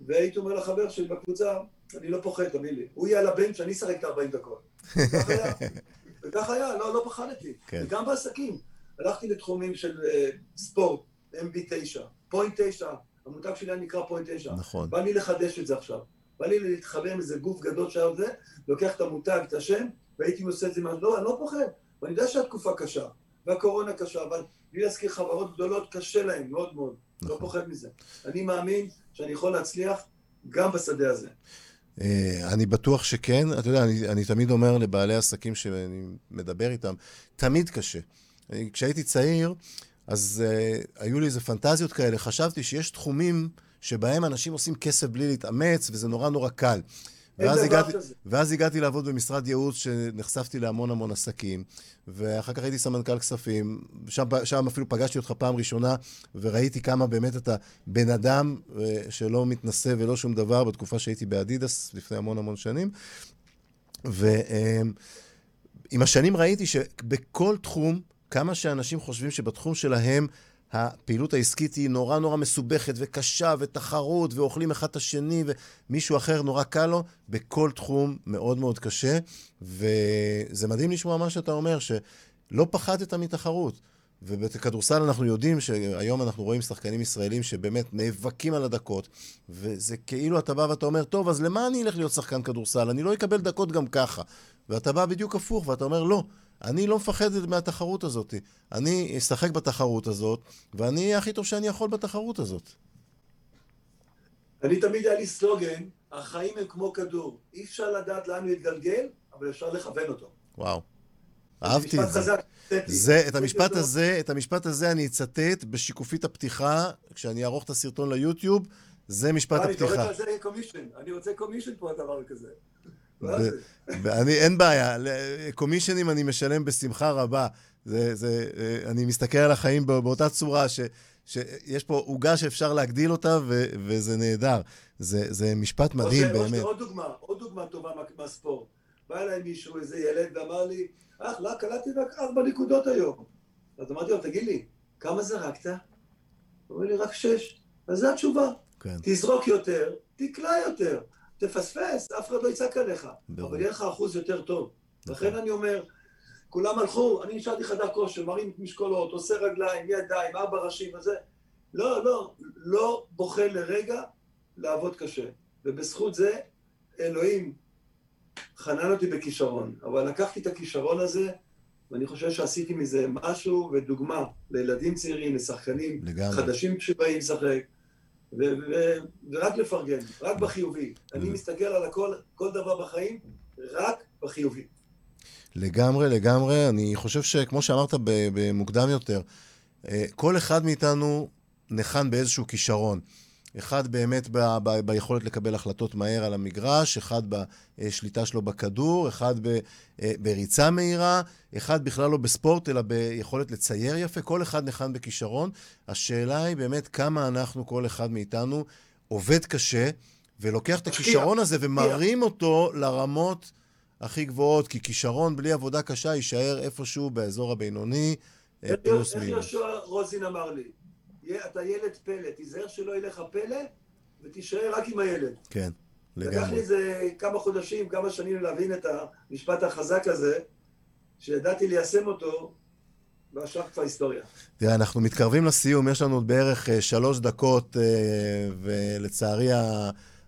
והייתי אומר לחבר שלי בקבוצה, אני לא פוחד, תביא לי. הוא יהיה על הבנץ', שאני אשחק את ה-40 דקות. וכך היה, וכך היה, לא, לא פחדתי. כן. וגם בעסקים. הלכתי לתחומים של אה, ספורט, MB9, Point 9, המותג שלי היה נקרא Point 9. נכון. בא לי לחדש את זה עכשיו. בא לי להתחבר עם איזה גוף גדול שהיה זה, לוקח את המותג, את השם, והייתי עושה את זה, לא, אני לא פוחד. ואני יודע שהתקופה קשה, והקורונה קשה, אבל בלי להזכיר חברות גדולות, קשה להן מאוד מאוד. לא נכון. לא פוחד מזה. אני מאמין שאני יכול להצליח גם בשדה הזה. אה, אני בטוח שכן. אתה יודע, אני, אני תמיד אומר לבעלי עסקים שאני מדבר איתם, תמיד קשה. כשהייתי צעיר, אז uh, היו לי איזה פנטזיות כאלה. חשבתי שיש תחומים שבהם אנשים עושים כסף בלי להתאמץ, וזה נורא נורא קל. ואז הגעתי, ואז הגעתי לעבוד במשרד ייעוץ שנחשפתי להמון המון עסקים, ואחר כך הייתי סמנכ"ל כספים, שם, שם אפילו פגשתי אותך פעם ראשונה, וראיתי כמה באמת אתה בן אדם אה, שלא מתנשא ולא שום דבר, בתקופה שהייתי באדידס לפני המון המון שנים. ועם אה, השנים ראיתי שבכל תחום, כמה שאנשים חושבים שבתחום שלהם הפעילות העסקית היא נורא נורא מסובכת וקשה ותחרות ואוכלים אחד את השני ומישהו אחר נורא קל לו, בכל תחום מאוד מאוד קשה. וזה מדהים לשמוע מה שאתה אומר, שלא פחדת מתחרות. ובכדורסל אנחנו יודעים שהיום אנחנו רואים שחקנים ישראלים שבאמת נאבקים על הדקות, וזה כאילו אתה בא ואתה אומר, טוב, אז למה אני אלך להיות שחקן כדורסל? אני לא אקבל דקות גם ככה. ואתה בא בדיוק הפוך, ואתה אומר, לא, אני לא מפחד מהתחרות הזאת. אני אשחק בתחרות הזאת, ואני אהיה הכי טוב שאני יכול בתחרות הזאת. אני תמיד היה לי סלוגן, החיים הם כמו כדור. אי אפשר לדעת לאן הוא יתגלגל, אבל אפשר לכוון אותו. וואו. אהבתי את זה. זה, את המשפט הזה, את המשפט הזה אני אצטט בשיקופית הפתיחה, כשאני אערוך את הסרטון ליוטיוב, זה משפט הפתיחה. אני רוצה קומישן פה, הדבר כזה. ואני, אין בעיה, קומישנים אני משלם בשמחה רבה. זה, זה, אה, אני מסתכל על החיים באותה צורה, ש, שיש פה עוגה שאפשר להגדיל אותה, ו, וזה נהדר. זה, זה משפט מדהים, או באמת. עוד דוגמה, עוד דוגמה טובה מהספורט. בא אליי מישהו, איזה ילד, ואמר לי, אח, לא, קלטתי רק ארבע נקודות היום. אז אמרתי לו, תגיד לי, כמה זרקת? הוא אומר לי, רק שש. אז זו התשובה. כן. תזרוק יותר, תקלע יותר. תפספס, אף אחד לא יצעק עליך, ברור. אבל יהיה לך אחוז יותר טוב. נכון. לכן אני אומר, כולם הלכו, אני נשארתי חדר כושר, מרים משקולות, עושה רגליים, ידיים, ארבע ראשים וזה. לא, לא, לא בוחר לרגע לעבוד קשה. ובזכות זה, אלוהים חנן אותי בכישרון. אבל לקחתי את הכישרון הזה, ואני חושב שעשיתי מזה משהו ודוגמה לילדים צעירים, לשחקנים לגמרי. חדשים שבאים לשחק. ורק לפרגן, רק בחיובי. אני מסתכל על הכל, כל דבר בחיים, רק בחיובי. לגמרי, לגמרי. אני חושב שכמו שאמרת במוקדם יותר, אה, כל אחד מאיתנו ניחן באיזשהו כישרון. אחד באמת ב, ב, ביכולת לקבל החלטות מהר על המגרש, אחד בשליטה שלו בכדור, אחד ב, אה, בריצה מהירה, אחד בכלל לא בספורט, אלא ביכולת לצייר יפה, כל אחד ניחן בכישרון. השאלה היא באמת כמה אנחנו, כל אחד מאיתנו, עובד קשה, ולוקח את הכישרון הזה ומרים אותו לרמות הכי גבוהות, כי כישרון בלי עבודה קשה יישאר איפשהו באזור הבינוני, אה, פלוס מינוס. איך יהושע רוזין אמר לי? אתה ילד פלא, תיזהר שלא יהיה לך פלא, ותישאר רק עם הילד. כן, לגמרי. לקח לי איזה כמה חודשים, כמה שנים להבין את המשפט החזק הזה, שידעתי ליישם אותו, והשאר כבר היסטוריה. תראה, אנחנו מתקרבים לסיום, יש לנו עוד בערך uh, שלוש דקות, uh, ולצערי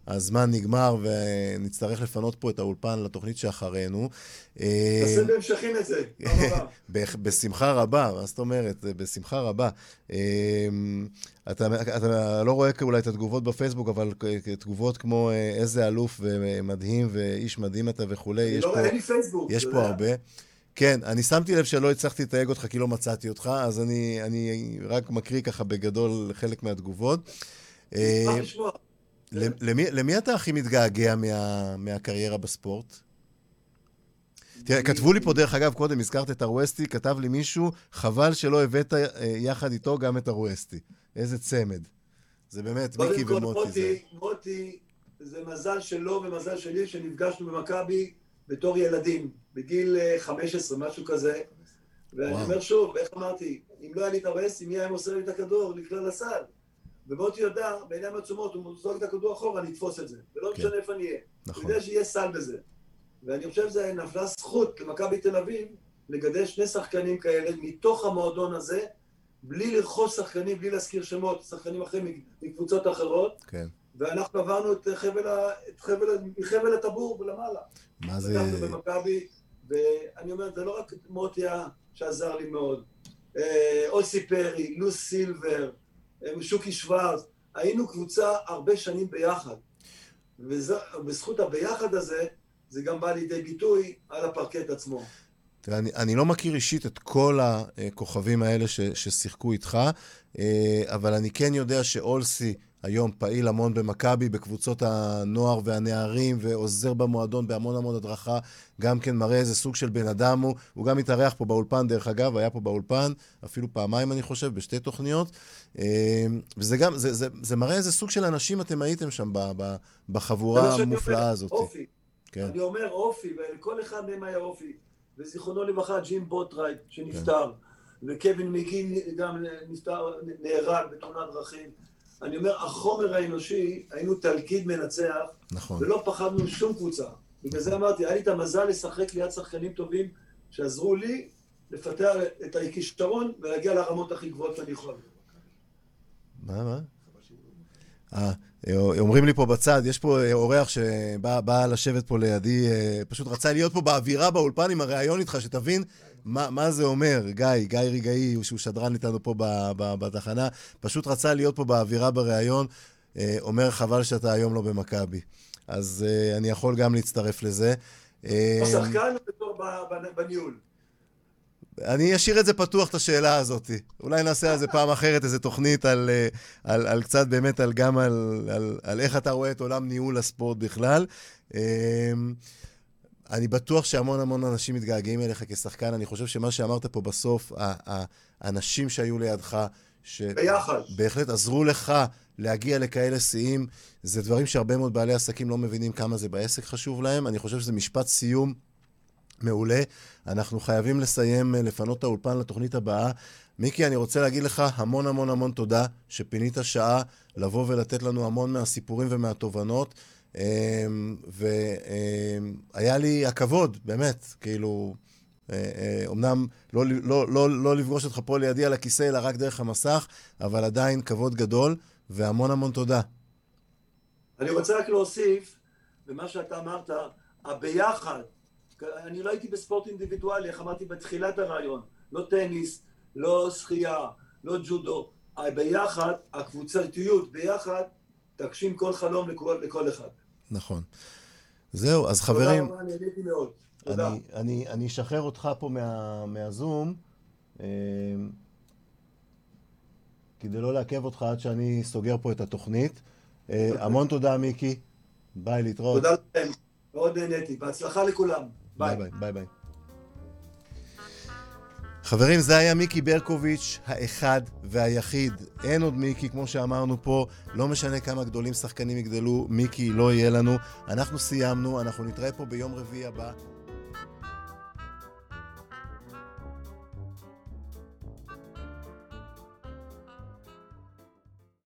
הזמן נגמר ונצטרך לפנות פה את האולפן לתוכנית שאחרינו. תעשה בהמשכים את זה, בשמחה רבה, מה זאת אומרת? בשמחה רבה. אתה, אתה לא רואה אולי את התגובות בפייסבוק, אבל תגובות כמו איזה אלוף ומדהים ואיש מדהים אתה וכולי. אני לא רואה לי פייסבוק. יש פה הרבה. כן, אני שמתי לב שלא הצלחתי לתייג אותך כי לא מצאתי אותך, אז אני, אני רק מקריא ככה בגדול חלק מהתגובות. למי, למי אתה הכי מתגעגע מה, מהקריירה בספורט? תראה, כתבו לי פה, דרך אגב, קודם הזכרת את הרואסטי, כתב לי מישהו, חבל שלא הבאת יחד איתו גם את הרואסטי. איזה צמד. זה באמת, מיקי ומוטי. מוטי, מוטי, זה מזל שלו ומזל שלי שנפגשנו במכבי בתור ילדים, בגיל 15, משהו כזה. ואני אומר שוב, איך אמרתי, אם לא היה לי את הרואסטי, מי היה מוסר לי את הכדור לכלל הסל? ומוטי יודע, בעיניים עצומות, הוא זורק את הכדור אחורה, אני אתפוס את זה. ולא כן. משנה איפה אני אהיה. נכון. אני יודע שיהיה סל בזה. ואני חושב שזה נפלה זכות למכבי תל אביב לגדל שני שחקנים כאלה מתוך המועדון הזה, בלי לרכוש שחקנים, בלי להזכיר שמות, שחקנים אחרים מקבוצות אחרות. כן. ואנחנו עברנו את חבל, את חבל, מחבל הטבור ולמעלה. מה זה... אנחנו במכבי, ואני אומר, זה לא רק מוטיה שעזר לי מאוד. אה, אוסי פרי, לוס סילבר, שוקי שוורץ, היינו קבוצה הרבה שנים ביחד. ובזכות הביחד הזה, זה גם בא לידי ביטוי על הפרקט עצמו. תראה, אני, אני לא מכיר אישית את כל הכוכבים האלה ש, ששיחקו איתך, אה, אבל אני כן יודע שאולסי היום פעיל המון במכבי, בקבוצות הנוער והנערים, ועוזר במועדון בהמון המון הדרכה, גם כן מראה איזה סוג של בן אדם הוא. הוא גם התארח פה באולפן, דרך אגב, היה פה באולפן, אפילו פעמיים, אני חושב, בשתי תוכניות. אה, וזה גם, זה, זה, זה מראה איזה סוג של אנשים אתם הייתם שם בחבורה המופלאה הזאת. אופי. כן. אני אומר אופי, ולכל אחד מהם היה אופי. וזיכרונו לברכה, ג'ים בוטרייט, שנפטר, כן. וקווין מגין גם נפטר, נהרג בתאונת דרכים. אני אומר, החומר האנושי, היינו תלכיד מנצח, נכון. ולא פחדנו שום קבוצה. בגלל זה אמרתי, היה לי את המזל לשחק ליד שחקנים טובים, שעזרו לי לפתח את הכישרון ולהגיע לרמות הכי גבוהות שאני יכול. מה, מה? אה, אומרים לי פה בצד, יש פה אה, אורח שבא לשבת פה לידי, אה, פשוט רצה להיות פה באווירה באולפן עם הריאיון איתך, שתבין מה, מה זה אומר. גיא, גיא רגעי, שהוא שדרן איתנו פה בתחנה, פשוט רצה להיות פה באווירה בריאיון, אומר חבל שאתה היום לא במכבי. אז אני יכול גם להצטרף לזה. בשחקן או בניהול? אני אשאיר את זה פתוח, את השאלה הזאת. אולי נעשה על זה פעם אחרת, איזה תוכנית על, אה, על, על קצת באמת, על גם על, על, על איך אתה רואה את עולם ניהול הספורט בכלל. אמ, אני בטוח שהמון המון אנשים מתגעגעים אליך כשחקן. אני חושב שמה שאמרת פה בסוף, האנשים שהיו לידך, שבהחלט עזרו לך להגיע לכאלה שיאים, זה דברים שהרבה מאוד בעלי עסקים לא מבינים כמה זה בעסק חשוב להם. אני חושב שזה משפט סיום מעולה. אנחנו חייבים לסיים, אה, לפנות את האולפן לתוכנית הבאה. מיקי, אני רוצה להגיד לך המון המון המון תודה שפינית שעה לבוא ולתת לנו המון מהסיפורים ומהתובנות. אמ, והיה לי הכבוד, באמת, כאילו, אה, אה, לא, לא, לא, לא לפגוש אותך פה לידי על הכיסא, אלא רק דרך המסך, אבל עדיין כבוד גדול, והמון המון תודה. אני רוצה רק להוסיף, במה שאתה אמרת, הביחד אני לא הייתי בספורט אינדיבידואלי, איך אמרתי בתחילת הרעיון, לא טניס, לא שחייה, לא ג'ודו, ביחד, הקבוצתיות ביחד, תגשים כל חלום לכל, לכל אחד. נכון. זהו, אז חברים... תודה רבה, אני נהניתי מאוד. תודה. אני, אשחרר אותך פה מה, מהזום, אה, כדי לא לעכב אותך עד שאני סוגר פה את התוכנית. אה, המון תודה, מיקי. ביי, להתראות. תודה לכם, מאוד נהניתי. בהצלחה לכולם. ביי ביי. ביי ביי. חברים, זה היה מיקי ברקוביץ', האחד והיחיד. אין עוד מיקי, כמו שאמרנו פה, לא משנה כמה גדולים שחקנים יגדלו, מיקי לא יהיה לנו. אנחנו סיימנו, אנחנו נתראה פה ביום רביעי הבא.